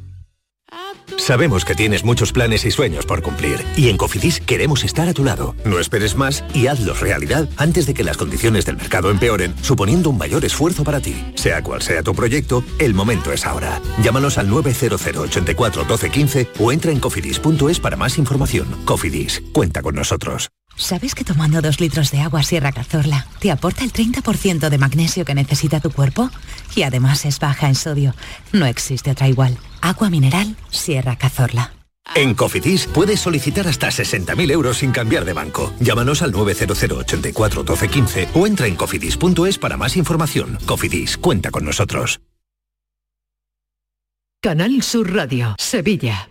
[SPEAKER 7] Sabemos que tienes muchos planes y sueños por cumplir y en Cofidis queremos estar a tu lado. No esperes más y hazlos realidad antes de que las condiciones del mercado empeoren, suponiendo un mayor esfuerzo para ti. Sea cual sea tu proyecto, el momento es ahora. Llámanos al 900 84 12 15 o entra en cofidis.es para más información. Cofidis, cuenta con nosotros.
[SPEAKER 8] ¿Sabes que tomando dos litros de agua Sierra Cazorla te aporta el 30% de magnesio que necesita tu cuerpo? Y además es baja en sodio. No existe otra igual. Agua mineral Sierra Cazorla.
[SPEAKER 7] En Cofidis puedes solicitar hasta 60.000 euros sin cambiar de banco. Llámanos al 900 84 12 15 o entra en cofidis.es para más información. Cofidis, cuenta con nosotros.
[SPEAKER 9] Canal Sur Radio, Sevilla.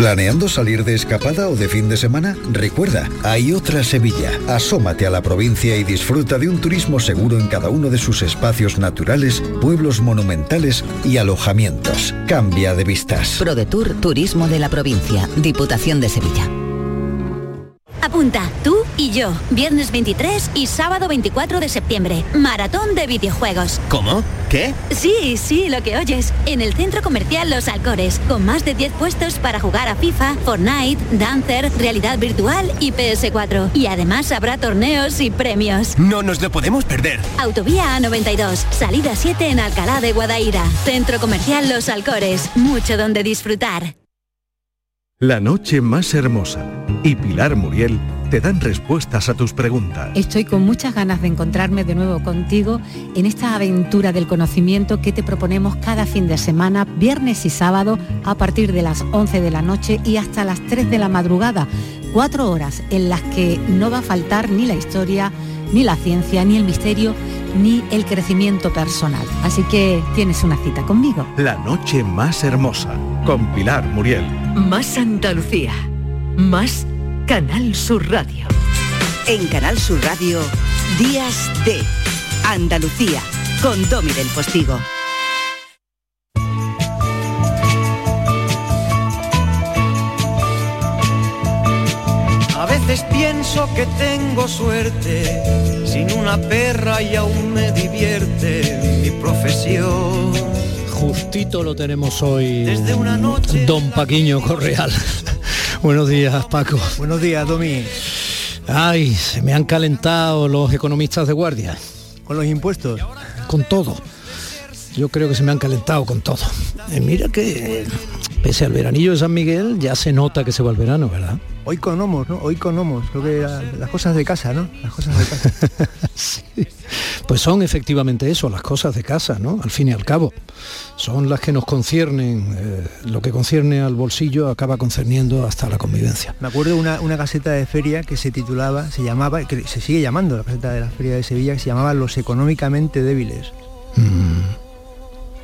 [SPEAKER 10] ¿Planeando salir de escapada o de fin de semana? Recuerda, hay otra Sevilla. Asómate a la provincia y disfruta de un turismo seguro en cada uno de sus espacios naturales, pueblos monumentales y alojamientos. Cambia de vistas.
[SPEAKER 11] ProDetour Turismo de la Provincia, Diputación de Sevilla.
[SPEAKER 12] Apunta, tú y yo, viernes 23 y sábado 24 de septiembre, maratón de videojuegos.
[SPEAKER 13] ¿Cómo? ¿Qué?
[SPEAKER 12] Sí, sí, lo que oyes, en el Centro Comercial Los Alcores, con más de 10 puestos para jugar a FIFA, Fortnite, Dancer, realidad virtual y PS4. Y además habrá torneos y premios.
[SPEAKER 13] No nos lo podemos perder.
[SPEAKER 12] Autovía A92, salida 7 en Alcalá de Guadaira. Centro Comercial Los Alcores, mucho donde disfrutar.
[SPEAKER 3] La noche más hermosa y Pilar Muriel te dan respuestas a tus preguntas.
[SPEAKER 14] Estoy con muchas ganas de encontrarme de nuevo contigo en esta aventura del conocimiento que te proponemos cada fin de semana, viernes y sábado, a partir de las 11 de la noche y hasta las 3 de la madrugada. Cuatro horas en las que no va a faltar ni la historia, ni la ciencia, ni el misterio, ni el crecimiento personal. Así que tienes una cita conmigo.
[SPEAKER 3] La noche más hermosa con Pilar Muriel.
[SPEAKER 9] Más Andalucía. Más Canal Sur Radio.
[SPEAKER 6] En Canal Sur Radio, Días de Andalucía, con Domi del Postigo.
[SPEAKER 15] Veces pienso que tengo suerte, sin una perra y aún me divierte mi profesión.
[SPEAKER 2] Justito lo tenemos hoy, don Paquiño Correal. Buenos días, Paco.
[SPEAKER 16] Buenos días, Domi.
[SPEAKER 2] Ay, se me han calentado los economistas de guardia.
[SPEAKER 16] ¿Con los impuestos?
[SPEAKER 2] Con todo. Yo creo que se me han calentado con todo. Eh, mira que pese al veranillo de San Miguel ya se nota que se va el verano, ¿verdad?
[SPEAKER 16] Hoy con homos, ¿no? Hoy con homos. Creo que la- las cosas de casa, ¿no? Las cosas de casa.
[SPEAKER 2] Sí. Pues son efectivamente eso, las cosas de casa, ¿no? Al fin y al cabo. Son las que nos conciernen. eh, lo que concierne al bolsillo acaba concerniendo hasta la convivencia.
[SPEAKER 16] Me acuerdo de una, una caseta de feria que se titulaba, se llamaba, que se sigue llamando la caseta de la feria de Sevilla, que se llamaba Los económicamente débiles.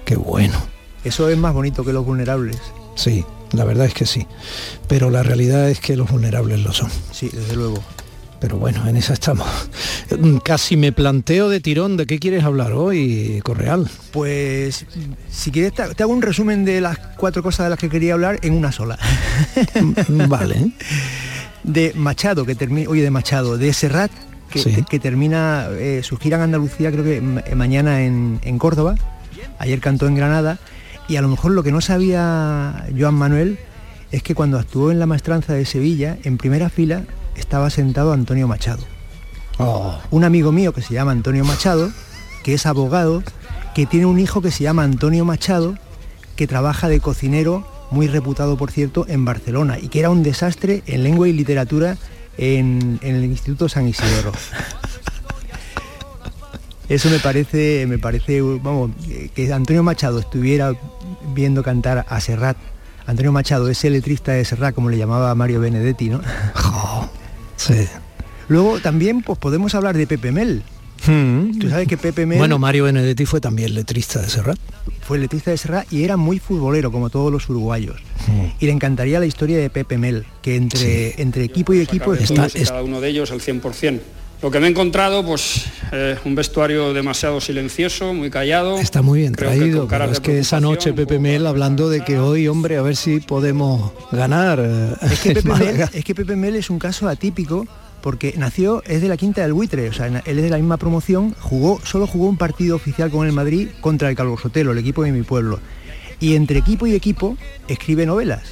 [SPEAKER 2] Qué bueno.
[SPEAKER 16] Eso es más bonito que los vulnerables.
[SPEAKER 2] Sí, la verdad es que sí. Pero la realidad es que los vulnerables lo son.
[SPEAKER 16] Sí, desde luego.
[SPEAKER 2] Pero bueno, en esa estamos. Casi me planteo de tirón de qué quieres hablar hoy, Correal.
[SPEAKER 16] Pues si quieres te, hago un resumen de las cuatro cosas de las que quería hablar en una sola.
[SPEAKER 2] vale.
[SPEAKER 16] De Machado, que termina, oye, de Machado, de Serrat, que,
[SPEAKER 2] Sí.
[SPEAKER 16] que termina eh, su gira en Andalucía, creo que ma- mañana en, en Córdoba, ayer cantó en Granada, y a lo mejor lo que no sabía Joan Manuel es que cuando actuó en la maestranza de Sevilla, en primera fila estaba sentado Antonio Machado.
[SPEAKER 2] Oh.
[SPEAKER 16] Un amigo mío que se llama Antonio Machado, que es abogado, que tiene un hijo que se llama Antonio Machado que trabaja de cocinero, muy reputado por cierto, en Barcelona y que era un desastre en lengua y literatura en, en el Instituto San Isidoro. Eso me parece, me parece, vamos, que Antonio Machado estuviera viendo cantar a Serrat. Antonio Machado, ese letrista de Serrat, como le llamaba Mario Benedetti, ¿no?
[SPEAKER 2] sí.
[SPEAKER 16] Luego también pues podemos hablar de Pepe Mel.
[SPEAKER 2] Mm.
[SPEAKER 16] Tú sabes que Pepe Mel...
[SPEAKER 2] Bueno, Mario Benedetti fue también letrista de Serrat.
[SPEAKER 16] Fue letrista de Serrat y era muy futbolero, como todos los uruguayos.
[SPEAKER 2] Mm.
[SPEAKER 16] Y le encantaría la historia de Pepe Mel, que entre, entre equipo y equipo...
[SPEAKER 17] Está, cada uno de ellos al 100%. Lo que me he encontrado, pues eh, un vestuario demasiado silencioso, muy callado.
[SPEAKER 2] Está muy bien
[SPEAKER 17] Creo que
[SPEAKER 2] traído, pero es que esa noche Pepe Mel hablando de que hoy, hombre, a ver si podemos ganar. eh,
[SPEAKER 16] Es que, Pepe Mel,
[SPEAKER 2] Málaga.
[SPEAKER 16] es que Pepe Mel es un caso atípico porque nació, es de la quinta del buitre, o sea, él es de la misma promoción, jugó, solo jugó un partido oficial con el Madrid contra el Calvo Sotelo, el equipo de mi pueblo. Y entre equipo y equipo escribe novelas.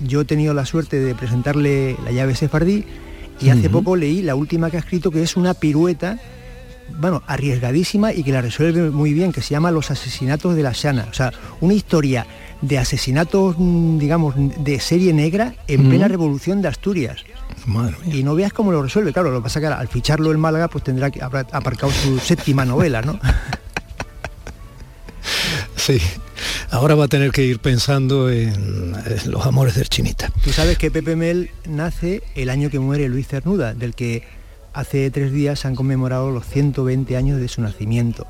[SPEAKER 16] Yo he tenido la suerte de presentarle La llave sefardí y hace poco leí la última que ha escrito que es una pirueta bueno, arriesgadísima y que la resuelve muy bien, que se llama Los asesinatos de la Shana. O sea, una historia de asesinatos, mm, digamos, de serie negra en plena revolución de Asturias.
[SPEAKER 2] Madre
[SPEAKER 16] Y no veas cómo lo resuelve, claro, lo que pasa es que al ficharlo en Málaga pues tendrá que habrá aparcado su séptima novela, ¿no?
[SPEAKER 2] Sí. Ahora va a tener que ir pensando en, los amores del chinita.
[SPEAKER 16] Tú sabes que Pepe Mel nace el año que muere Luis Cernuda, del que hace tres días se han conmemorado los 120 años de su nacimiento.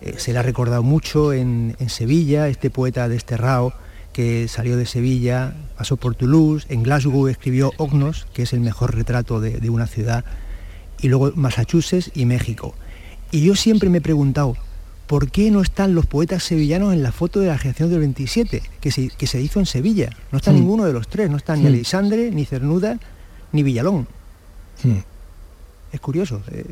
[SPEAKER 16] Eh, se le ha recordado mucho en, en Sevilla, este poeta desterrado que salió de Sevilla, pasó por Toulouse, en Glasgow escribió Ognos, que es el mejor retrato de, de una ciudad, y luego Massachusetts y México. Y yo siempre me he preguntado, ¿por qué no están los poetas sevillanos en la foto de la generación del 27, que se, que se hizo en Sevilla? No está ninguno de los tres, no está ni. Alexandre, ni Cernuda, ni Villalón. Es curioso. eh,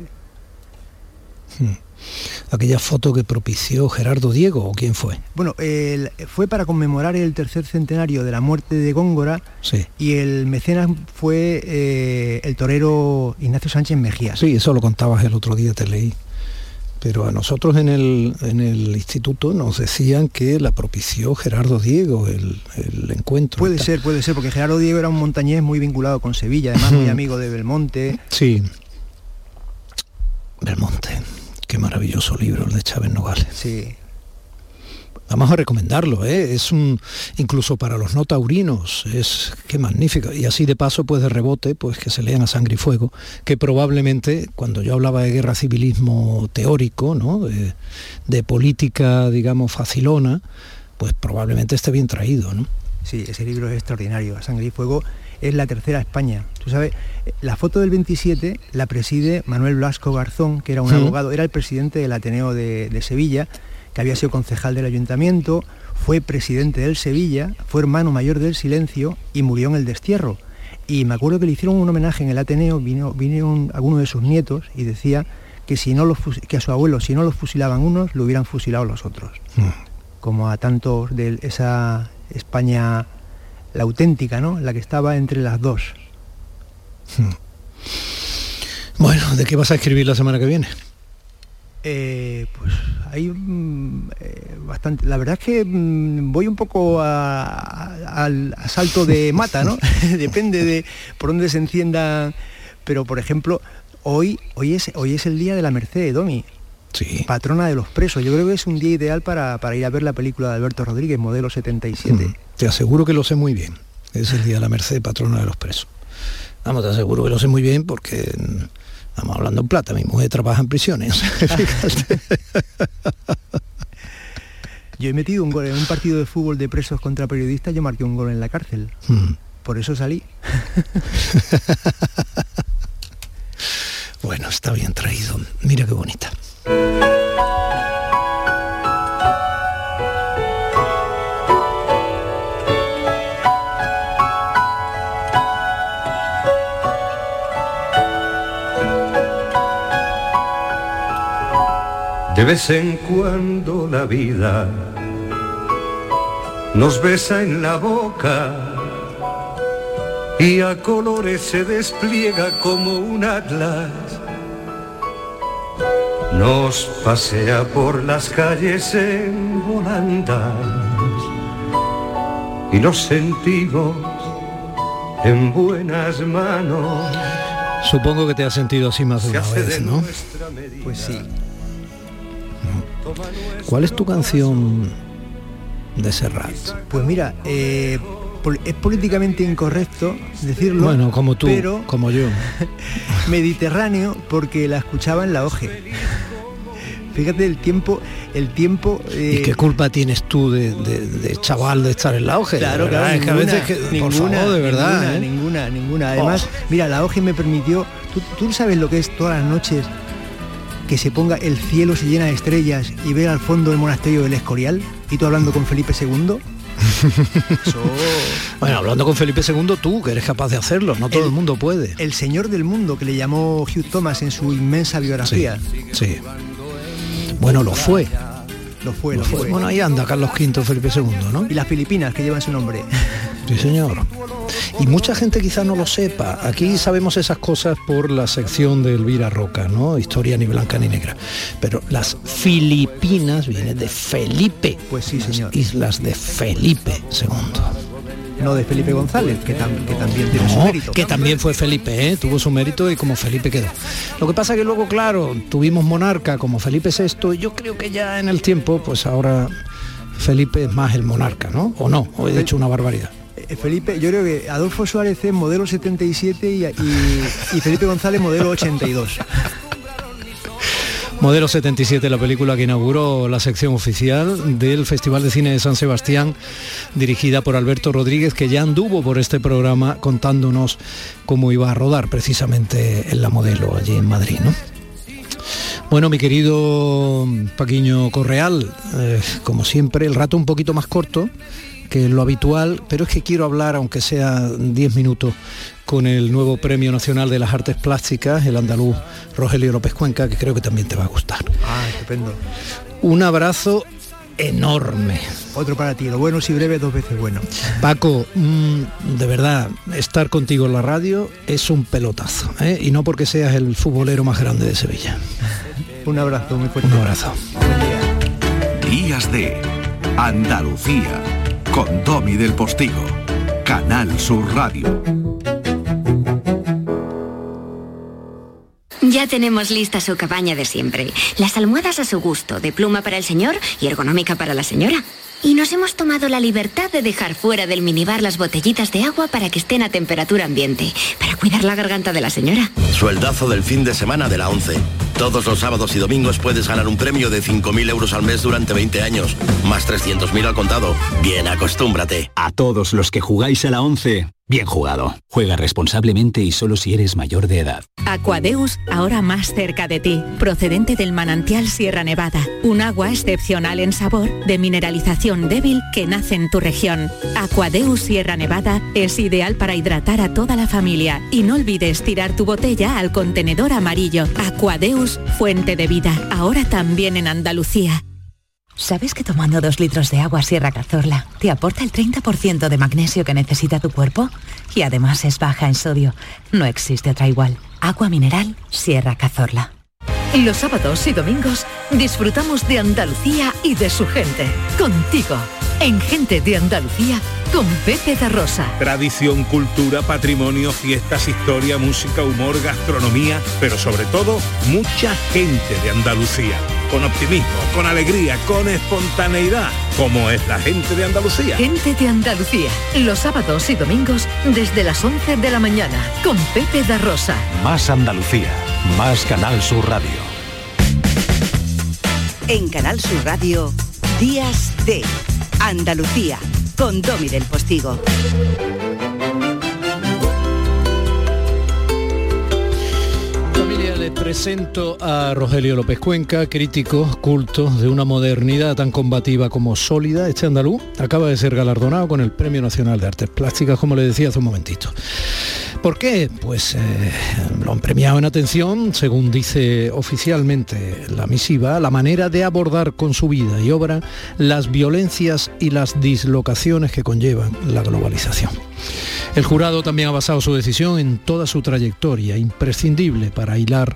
[SPEAKER 2] Aquella foto que propició Gerardo Diego, ¿o quién fue?
[SPEAKER 16] Bueno, el- fue para conmemorar el tercer centenario de la muerte de Góngora
[SPEAKER 2] Sí.
[SPEAKER 16] y el mecenas fue eh, el torero Ignacio Sánchez Mejía.
[SPEAKER 2] Sí, eso lo contabas el otro día, te leí. Pero a nosotros en el, en el instituto nos decían que la propició Gerardo Diego el, el encuentro.
[SPEAKER 16] Puede ser, puede ser, porque Gerardo Diego era un montañés muy vinculado con Sevilla, además muy amigo de Belmonte.
[SPEAKER 2] Sí. Belmonte. Qué maravilloso libro el de Chávez Nogales.
[SPEAKER 16] Sí.
[SPEAKER 2] Vamos a recomendarlo, ¿eh? es un incluso para los no taurinos, es qué magnífico. Y así de paso, pues de rebote, pues que se lean a sangre y fuego, que probablemente, cuando yo hablaba de guerra civilismo teórico, ¿no? de, de política, digamos, facilona, pues probablemente esté bien traído, ¿no?
[SPEAKER 16] Sí, ese libro es extraordinario. A Sangre y Fuego es la tercera España. Tú sabes, la foto del 27 la preside Manuel Blasco Garzón, que era un
[SPEAKER 2] Sí.
[SPEAKER 16] abogado, era el presidente del Ateneo de, de Sevilla, que había sido concejal del ayuntamiento, fue presidente del Sevilla, fue hermano mayor del Silencio y murió en el destierro. Y me acuerdo que le hicieron un homenaje en el Ateneo, vino, vinieron algunos de sus nietos y decía que, si no los que a su abuelo, si no los fusilaban unos, lo hubieran fusilado los otros. Como a tantos de esa España, la auténtica, ¿no? La que estaba entre las dos.
[SPEAKER 2] Bueno, ¿de qué vas a escribir la semana que viene?
[SPEAKER 16] Eh, pues hay mm, eh, bastante. La verdad es que mm, voy un poco a- a- al asalto de mata, ¿no? Depende de por dónde se encienda. Pero por ejemplo, hoy, hoy es, hoy es el día de la Merced, Domi. Patrona de los presos. Yo creo que es un día ideal para, para ir a ver la película de Alberto Rodríguez, modelo 77.
[SPEAKER 2] Te aseguro que lo sé muy bien. Es el día de la Merced, patrona de los presos. Vamos, te aseguro que lo sé muy bien porque mm, estamos hablando en plata. Mi mujer trabaja en prisiones.
[SPEAKER 16] Yo he metido un gol en un partido de fútbol de presos contra periodistas, yo marqué un gol en la cárcel.
[SPEAKER 2] Mm.
[SPEAKER 16] Por eso salí.
[SPEAKER 2] Bueno, está bien traído. Mira qué bonita.
[SPEAKER 18] De vez en cuando la vida nos besa en la boca y a colores se despliega como un atlas. Nos pasea por las calles en volandas y nos sentimos en buenas manos.
[SPEAKER 2] Supongo que te has sentido así más de una vez, ¿no?
[SPEAKER 16] Pues sí.
[SPEAKER 2] ¿Cuál es tu canción de Serrat?
[SPEAKER 16] Pues mira, eh, es políticamente incorrecto decirlo.
[SPEAKER 2] Bueno, como tú,
[SPEAKER 16] pero
[SPEAKER 2] como yo.
[SPEAKER 16] Mediterráneo porque la escuchaba en la OGE. Fíjate el tiempo, el tiempo. eh,
[SPEAKER 2] ¿Y qué culpa tienes tú de, de- de chaval de estar en la OGE?
[SPEAKER 16] Claro, claro,
[SPEAKER 2] es que a
[SPEAKER 16] ninguna,
[SPEAKER 2] veces que, por favor, de verdad,
[SPEAKER 16] ninguna,
[SPEAKER 2] ¿eh?
[SPEAKER 16] ninguna, ninguna. Además, mira, la OGE me permitió. ¿tú, tú sabes lo que es todas las noches que se ponga el cielo se llena de estrellas y ver al fondo el monasterio del Escorial y tú hablando con Felipe II?
[SPEAKER 2] Bueno, hablando con Felipe II, tú, que eres capaz de hacerlo, no todo el, mundo puede.
[SPEAKER 16] El señor del mundo que le llamó Hugh Thomas en su inmensa biografía.
[SPEAKER 2] Sí. Bueno, lo fue.
[SPEAKER 16] Lo fue, lo,
[SPEAKER 2] Lo fue.
[SPEAKER 16] fue.
[SPEAKER 2] Bueno, ahí anda Carlos V, Felipe II, ¿no?
[SPEAKER 16] Y las Filipinas que llevan su nombre.
[SPEAKER 2] Sí, señor. Y mucha gente quizá no lo sepa. Aquí sabemos esas cosas por la sección de Elvira Roca, ¿no? Historia ni blanca ni negra. Pero las Filipinas vienen de Felipe.
[SPEAKER 16] Pues sí, señor.
[SPEAKER 2] Islas de Felipe II.
[SPEAKER 16] No de Felipe González, que, tam- que también tiene su mérito.
[SPEAKER 2] que también fue Felipe, ¿eh? tuvo su mérito y como Felipe quedó. Lo que pasa que luego, claro, tuvimos monarca como Felipe VI y yo creo que ya en el tiempo, pues ahora Felipe es más el monarca, ¿no? ¿O no? ¿O he dicho una barbaridad?
[SPEAKER 16] Eh, Felipe, yo creo que Adolfo Suárez es modelo 77 y, Felipe González modelo 82.
[SPEAKER 2] Modelo 77, la película que inauguró la sección oficial del Festival de Cine de San Sebastián, dirigida por Alberto Rodríguez, que ya anduvo por este programa contándonos cómo iba a rodar precisamente en la modelo allí en Madrid, ¿no? Bueno, mi querido Paquiño Correal, eh, como siempre, el rato un poquito más corto que lo habitual, pero es que quiero hablar, aunque sea 10 minutos, con el nuevo Premio Nacional de las Artes Plásticas, el andaluz Rogelio López Cuenca, que creo que también te va a gustar.
[SPEAKER 16] Ah, estupendo.
[SPEAKER 2] Un abrazo enorme.
[SPEAKER 16] Otro para ti, lo bueno si breve, dos veces bueno.
[SPEAKER 2] Paco, mm, de verdad, estar contigo en la radio es un pelotazo, ¿eh? y no porque seas el futbolero más grande de Sevilla.
[SPEAKER 16] Un abrazo muy fuerte.
[SPEAKER 2] Un abrazo.
[SPEAKER 3] Días de Andalucía con Domi del Postigo, Canal Sur Radio.
[SPEAKER 19] Ya tenemos lista su cabaña de siempre. Las almohadas a su gusto, de pluma para el señor y ergonómica para la señora. Y nos hemos tomado la libertad de dejar fuera del minibar las botellitas de agua para que estén a temperatura ambiente, para cuidar la garganta de la señora.
[SPEAKER 20] Sueldazo del fin de semana de la 11. Todos los sábados y domingos puedes ganar un premio de 5.000 euros al mes durante 20 años, más 300.000 al contado. Bien, acostúmbrate.
[SPEAKER 21] A todos los que jugáis a la 11, bien jugado. Juega responsablemente y solo si eres mayor de edad.
[SPEAKER 22] Aquadeus, ahora más cerca de ti, procedente del manantial Sierra Nevada, un agua excepcional en sabor, de mineralización débil que nace en tu región. Aquadeus Sierra Nevada es ideal para hidratar a toda la familia y no olvides tirar tu botella al contenedor amarillo. Aquadeus, fuente de vida, ahora también en Andalucía.
[SPEAKER 8] ¿Sabes que tomando dos litros de agua Sierra Cazorla te aporta el 30% de magnesio que necesita tu cuerpo? Y además es baja en sodio. No existe otra igual. Agua mineral Sierra Cazorla.
[SPEAKER 9] Los sábados y domingos disfrutamos de Andalucía y de su gente. Contigo, en Gente de Andalucía, con Pepe da Rosa.
[SPEAKER 23] Tradición, cultura, patrimonio, fiestas, historia, música, humor, gastronomía, pero sobre todo mucha gente de Andalucía. Con optimismo, con alegría, con espontaneidad, como es la gente de Andalucía.
[SPEAKER 9] Gente de Andalucía, los sábados y domingos desde las 11 de la mañana, con Pepe da Rosa.
[SPEAKER 3] Más Andalucía, más Canal Sur Radio.
[SPEAKER 6] En Canal Sur Radio, Días de Andalucía, con Domi del Postigo.
[SPEAKER 2] Presento a Rogelio López Cuenca, crítico culto de una modernidad tan combativa como sólida. Este andaluz acaba de ser galardonado con el Premio Nacional de Artes Plásticas, como le decía hace un momentito. ¿Por qué? Pues eh, lo han premiado en atención, según dice oficialmente la misiva, la manera de abordar con su vida y obra las violencias y las dislocaciones que conllevan la globalización. El jurado también ha basado su decisión en toda su trayectoria, imprescindible para hilar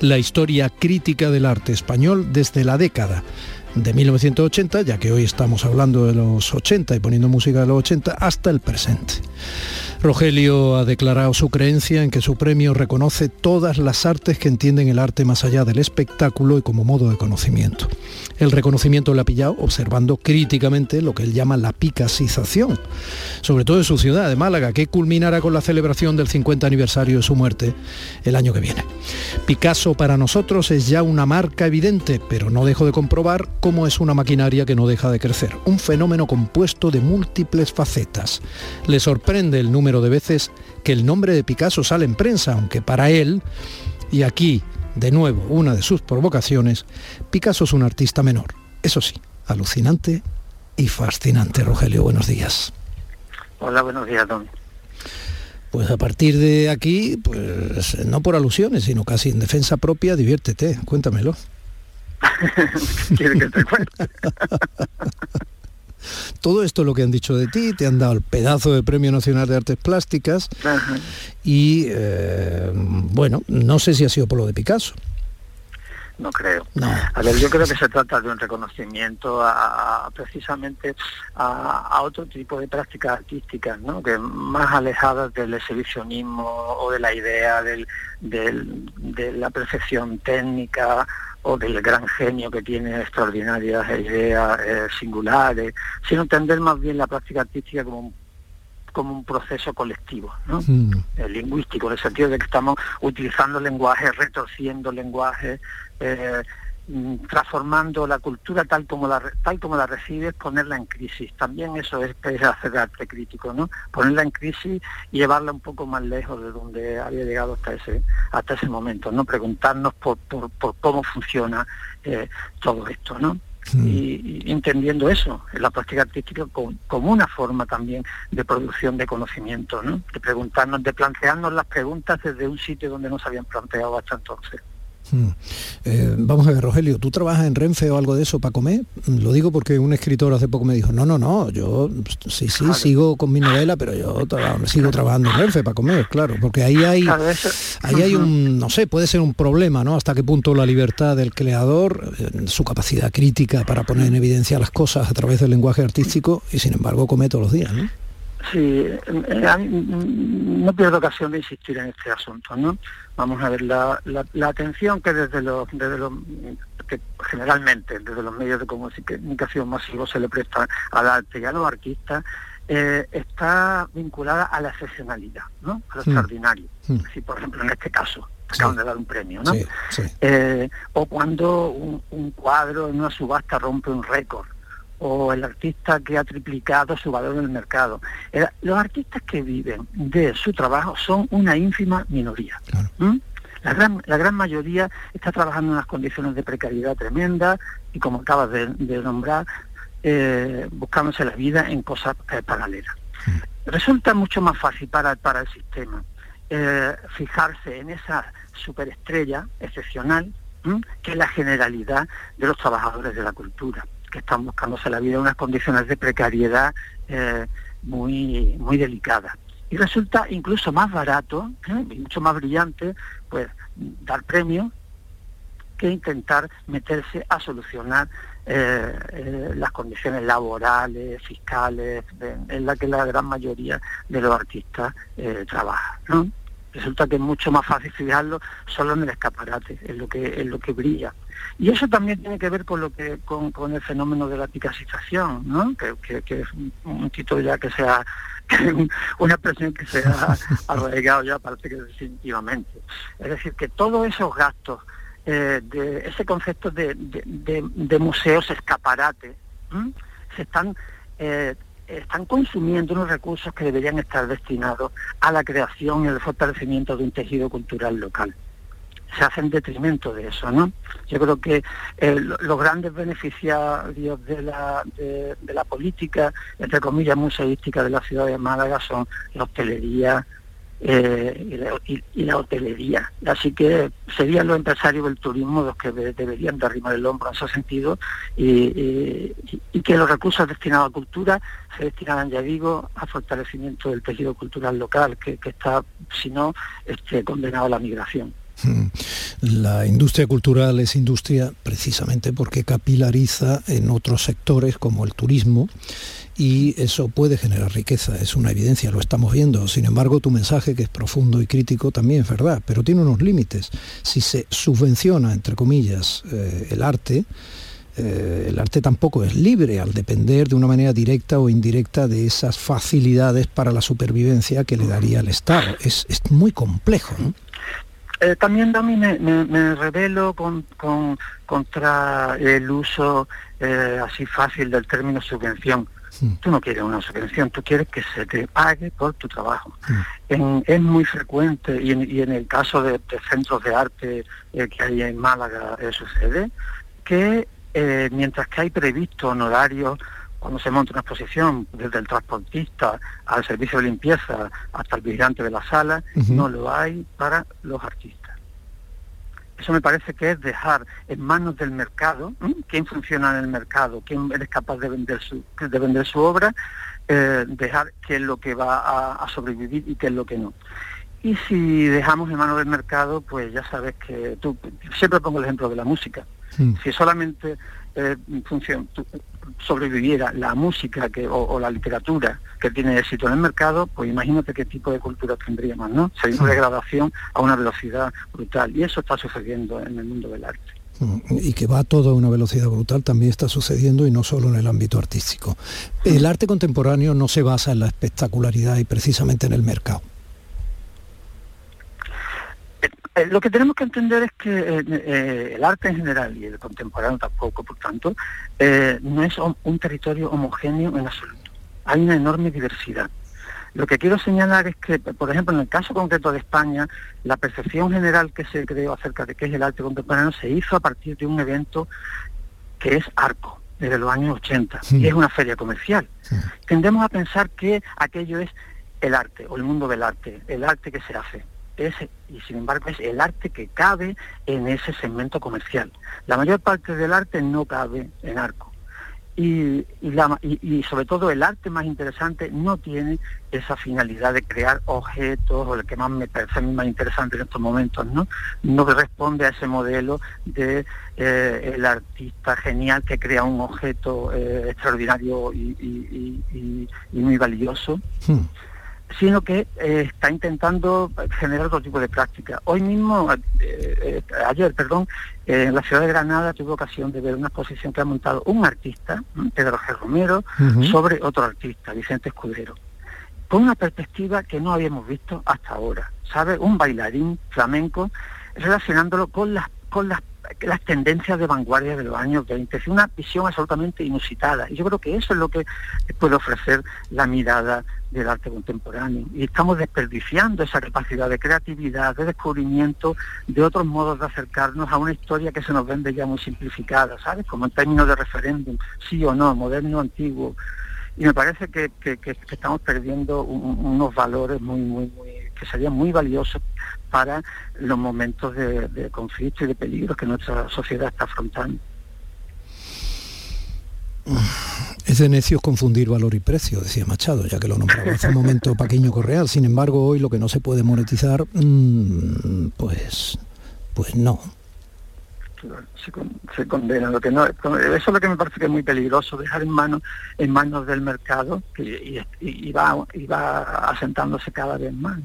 [SPEAKER 2] la historia crítica del arte español desde la década de 1980, ya que hoy estamos hablando de los 80 y poniendo música de los 80, hasta el presente. Rogelio ha declarado su creencia en que su premio reconoce todas las artes que entienden el arte más allá del espectáculo y como modo de conocimiento. El reconocimiento lo ha pillado observando críticamente lo que él llama la picasización, sobre todo en su ciudad de Málaga, que culminará con la celebración del 50 aniversario de su muerte el año que viene. Picasso para nosotros es ya una marca evidente, pero no dejo de comprobar cómo es una maquinaria que no deja de crecer, un fenómeno compuesto de múltiples facetas. Le sorprende el número de veces que el nombre de Picasso sale en prensa, aunque para él, y aquí de nuevo una de sus provocaciones, Picasso es un artista menor. Eso sí, alucinante y fascinante. Rogelio, buenos días.
[SPEAKER 24] Hola, buenos días, don.
[SPEAKER 2] Pues a partir de aquí, pues no por alusiones, sino casi en defensa propia, diviértete, cuéntamelo.
[SPEAKER 24] ¿Quiere que te cuente?
[SPEAKER 2] Todo esto es lo que han dicho de ti, te han dado el pedazo de Premio Nacional de Artes Plásticas y eh, bueno, no sé si ha sido por lo de Picasso.
[SPEAKER 24] No creo. A ver, yo creo que se trata de un reconocimiento a, precisamente a, otro tipo de prácticas artísticas, ¿no? que más alejadas del exhibicionismo o de la idea del, de la perfección técnica o del gran genio que tiene extraordinarias ideas eh, singulares, sino entender más bien la práctica artística como un como un proceso colectivo, ¿no? Mm. Eh, lingüístico, en el sentido de que estamos utilizando lenguaje, retorciendo lenguaje, eh, Mm, transformando la cultura tal como la tal como la recibes, ponerla en crisis. También eso es, hacer arte crítico, ¿no? Ponerla en crisis y llevarla un poco más lejos de donde había llegado hasta ese hasta ese momento, ¿no? Preguntarnos por, por, cómo funciona eh, todo esto, ¿no? Mm. Y, entendiendo eso, la práctica artística como, una forma también de producción de conocimiento, ¿no? De preguntarnos, de plantearnos las preguntas desde un sitio donde no se habían planteado hasta entonces.
[SPEAKER 2] Hmm. Eh, vamos a ver, Rogelio, ¿tú trabajas en Renfe o algo de eso para comer? Lo digo porque un escritor hace poco me dijo, no, no, no, yo sí, sí, sigo con mi novela, pero yo sigo trabajando en Renfe para comer, claro, porque ahí hay, ahí hay un, no sé, puede ser un problema, ¿no? Hasta qué punto la libertad del creador, eh, su capacidad crítica para poner en evidencia las cosas a través del lenguaje artístico, y sin embargo come todos los días, ¿no?
[SPEAKER 24] Sí, no pierdo ocasión de insistir en este asunto, ¿no? Vamos a ver, la, atención que desde los, desde los que generalmente desde los medios de comunicación masivos se le presta al arte y a los artistas, eh, está vinculada a la excepcionalidad, ¿no? A lo extraordinario. Mm. Si, por ejemplo, en este caso, acaban de dar un premio, ¿no? Eh, o cuando un cuadro en una subasta rompe un récord o el artista que ha triplicado su valor en el mercado. Eh, los artistas que viven de su trabajo son una ínfima minoría. La gran, la gran mayoría está trabajando en unas condiciones de precariedad tremenda y como acabas de, nombrar, eh, buscándose la vida en cosas eh, paralelas. Resulta mucho más fácil para, para el sistema fijarse en esa superestrella excepcional que la generalidad de los trabajadores de la cultura que están buscándose la vida en unas condiciones de precariedad eh, muy, muy delicadas. Y resulta incluso más barato ¿eh? mucho más brillante pues dar premio que intentar meterse a solucionar eh, las condiciones laborales, fiscales, en la que la gran mayoría de los artistas trabajan. Resulta que es mucho más fácil fijarlo solo en el escaparate, en lo que, en lo que brilla. Y eso también tiene que ver con lo que con, el fenómeno de la picasización, ¿no? que, es un título ya que sea una expresión que se ha arraigado ya parece que definitivamente. Es decir, que todos esos gastos, eh, de ese concepto de, museos escaparate, se están eh, están consumiendo unos recursos que deberían estar destinados a la creación y el fortalecimiento de un tejido cultural local se hace en detrimento de eso, ¿no? Yo creo que eh, los grandes beneficiarios de la, de, la política, entre comillas, museística de la ciudad de Málaga son la hostelería eh, y, la, hotelería. Así que serían los empresarios del turismo los que deberían de arrimar el hombro en ese sentido y, que los recursos destinados a cultura se destinaran, ya digo, a fortalecimiento del tejido cultural local, que, está, si no, este, condenado a la migración.
[SPEAKER 2] Mm. La industria cultural es industria precisamente porque capilariza en otros sectores como el turismo y eso puede generar riqueza, es una evidencia, lo estamos viendo. Sin embargo, tu mensaje, que es profundo y crítico, también es verdad, pero tiene unos límites. Si se subvenciona, entre comillas, eh, el arte, eh, el arte tampoco es libre al depender de una manera directa o indirecta de esas facilidades para la supervivencia que le daría el Estado. Es, muy complejo.
[SPEAKER 24] Eh, también Dami me, me, revelo con, contra el uso así fácil del término subvención Tú no quieres una subvención, tú quieres que se te pague por tu trabajo. es muy frecuente, y en, el caso de, centros de arte eh, que hay en Málaga eh, sucede, que eh, mientras que hay previsto honorarios cuando se monta una exposición, desde el transportista al servicio de limpieza hasta el vigilante de la sala, no lo hay para los artistas. Eso me parece que es dejar en manos del mercado, quién funciona en el mercado, quién es capaz de vender su, de vender su obra, eh, dejar qué es lo que va a, sobrevivir y qué es lo que no. Y si dejamos en manos del mercado, pues ya sabes que tú, siempre pongo el ejemplo de la música. Si solamente eh, funciona, sobreviviera la música que, o, la literatura que tiene éxito en el mercado, pues imagínate qué tipo de cultura tendríamos, ¿no? Sería una degradación a una velocidad brutal. Y eso está sucediendo en el mundo del arte.
[SPEAKER 2] Mm, y que va todo a una velocidad brutal también está sucediendo y no solo en el ámbito artístico. El arte contemporáneo no se basa en la espectacularidad y precisamente en el mercado.
[SPEAKER 24] Eh, lo que tenemos que entender es que eh, eh, el arte en general y el contemporáneo tampoco, por tanto, no es un territorio homogéneo en absoluto. Hay una enorme diversidad. Lo que quiero señalar es que, por ejemplo, en el caso concreto de España, la percepción general que se creó acerca de qué es el arte contemporáneo se hizo a partir de un evento que es Arco, desde los años 80, y es una feria comercial. Tendemos a pensar que aquello es el arte o el mundo del arte, el arte que se hace y sin embargo es el arte que cabe en ese segmento comercial. La mayor parte del arte no cabe en arco. Y, y, sobre todo el arte más interesante no tiene esa finalidad de crear objetos, o el que más me parece a mí más interesante en estos momentos, ¿no? No responde a ese modelo de eh, el artista genial que crea un objeto eh, extraordinario y, muy valioso. Hmm sino que eh, está intentando generar otro tipo de práctica. Hoy mismo, eh, eh, ayer, perdón, en la ciudad de Granada tuve ocasión de ver una exposición que ha montado un artista, Pedro G. Romero, sobre otro artista, Vicente Escudero, con una perspectiva que no habíamos visto hasta ahora, ¿sabe? Un bailarín flamenco relacionándolo con las, con las las tendencias de vanguardia de los años 20. Es una visión absolutamente inusitada. Y yo creo que eso es lo que puede ofrecer la mirada del arte contemporáneo. Y estamos desperdiciando esa capacidad de creatividad, de descubrimiento, de otros modos de acercarnos a una historia que se nos vende ya muy simplificada, ¿sabes? Como en términos de referéndum, sí o no, moderno, antiguo. Y me parece que, estamos perdiendo unos valores muy, muy, muy que serían muy valiosos para los momentos de, conflicto y de peligro que nuestra sociedad está afrontando.
[SPEAKER 2] Es de necios confundir valor y precio, decía Machado, ya que lo nombraba hace un momento Paquiño Correal. Sin embargo, hoy lo que no se puede monetizar, mm, pues, pues no
[SPEAKER 24] se, condena. Lo que no, eso es lo que me parece que es muy peligroso, dejar en manos en manos del mercado y, va, y va asentándose cada vez más.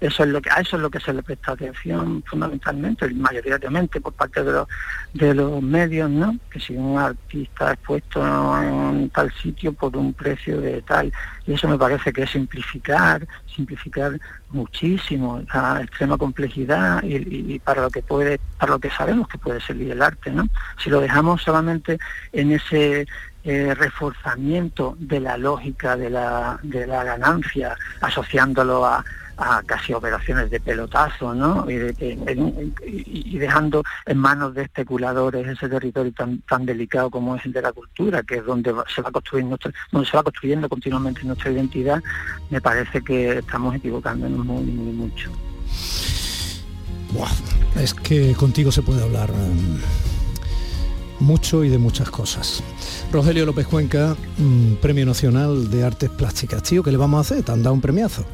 [SPEAKER 24] Eso es lo que, a eso es lo que se le presta atención fundamentalmente y mayoritariamente por parte de los, de los medios, ¿no? que si un artista es puesto en tal sitio por un precio de tal, y eso me parece que es simplificar, simplificar muchísimo la extrema complejidad y, para lo que puede, para lo que sabemos que puede ser el arte, ¿no? Si lo dejamos solamente en ese eh, reforzamiento de la lógica de la, de la ganancia, asociándolo a, casi operaciones de pelotazo, ¿no? Y, dejando en manos de especuladores ese territorio tan, tan delicado como es el de la cultura, que es donde se va construyendo donde se va construyendo continuamente nuestra identidad, me parece que estamos equivocándonos muy, muy mucho.
[SPEAKER 2] es que contigo se puede hablar em, mucho y de muchas cosas. Rogelio López Cuenca, mm, Premio Nacional de Artes Plásticas. Tío, ¿qué le vamos a hacer? ¿Te han dado un premiazo?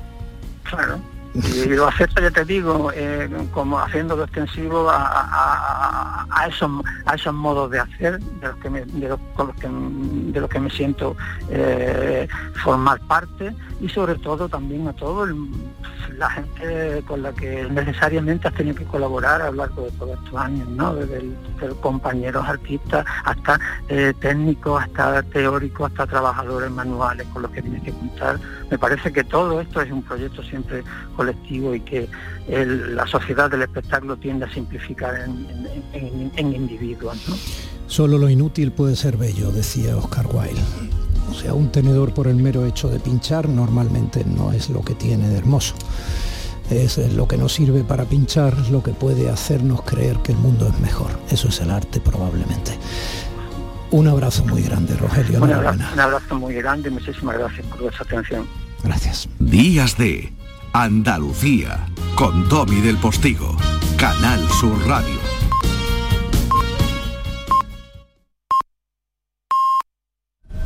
[SPEAKER 24] Claro, Y lo acepta, ya te digo, eh, como haciéndolo extensivo a, esos, a esos modos de hacer de los que me, de los, que, de los que me siento eh, formar parte y sobre todo también a todo la gente con la que necesariamente has tenido que colaborar a lo largo de todos estos años, ¿no? desde, compañeros artistas hasta eh, técnicos, hasta teóricos, hasta trabajadores manuales con los que tienes que contar. Me parece que todo esto es un proyecto siempre colectivo y que la sociedad del espectáculo tiende a simplificar en, individuos.
[SPEAKER 2] Solo lo inútil puede ser bello, decía Oscar Wilde. O sea, un tenedor por el mero hecho de pinchar normalmente no es lo que tiene de hermoso. Es lo que nos sirve para pinchar, lo que puede hacernos creer que el mundo es mejor. Eso es el arte probablemente. Un abrazo muy grande, Rogelio.
[SPEAKER 24] Un abrazo, un abrazo muy grande y muchísimas gracias por vuestra atención.
[SPEAKER 2] Gracias.
[SPEAKER 3] Días de Andalucía con Domi del Postigo, Canal Sur Radio.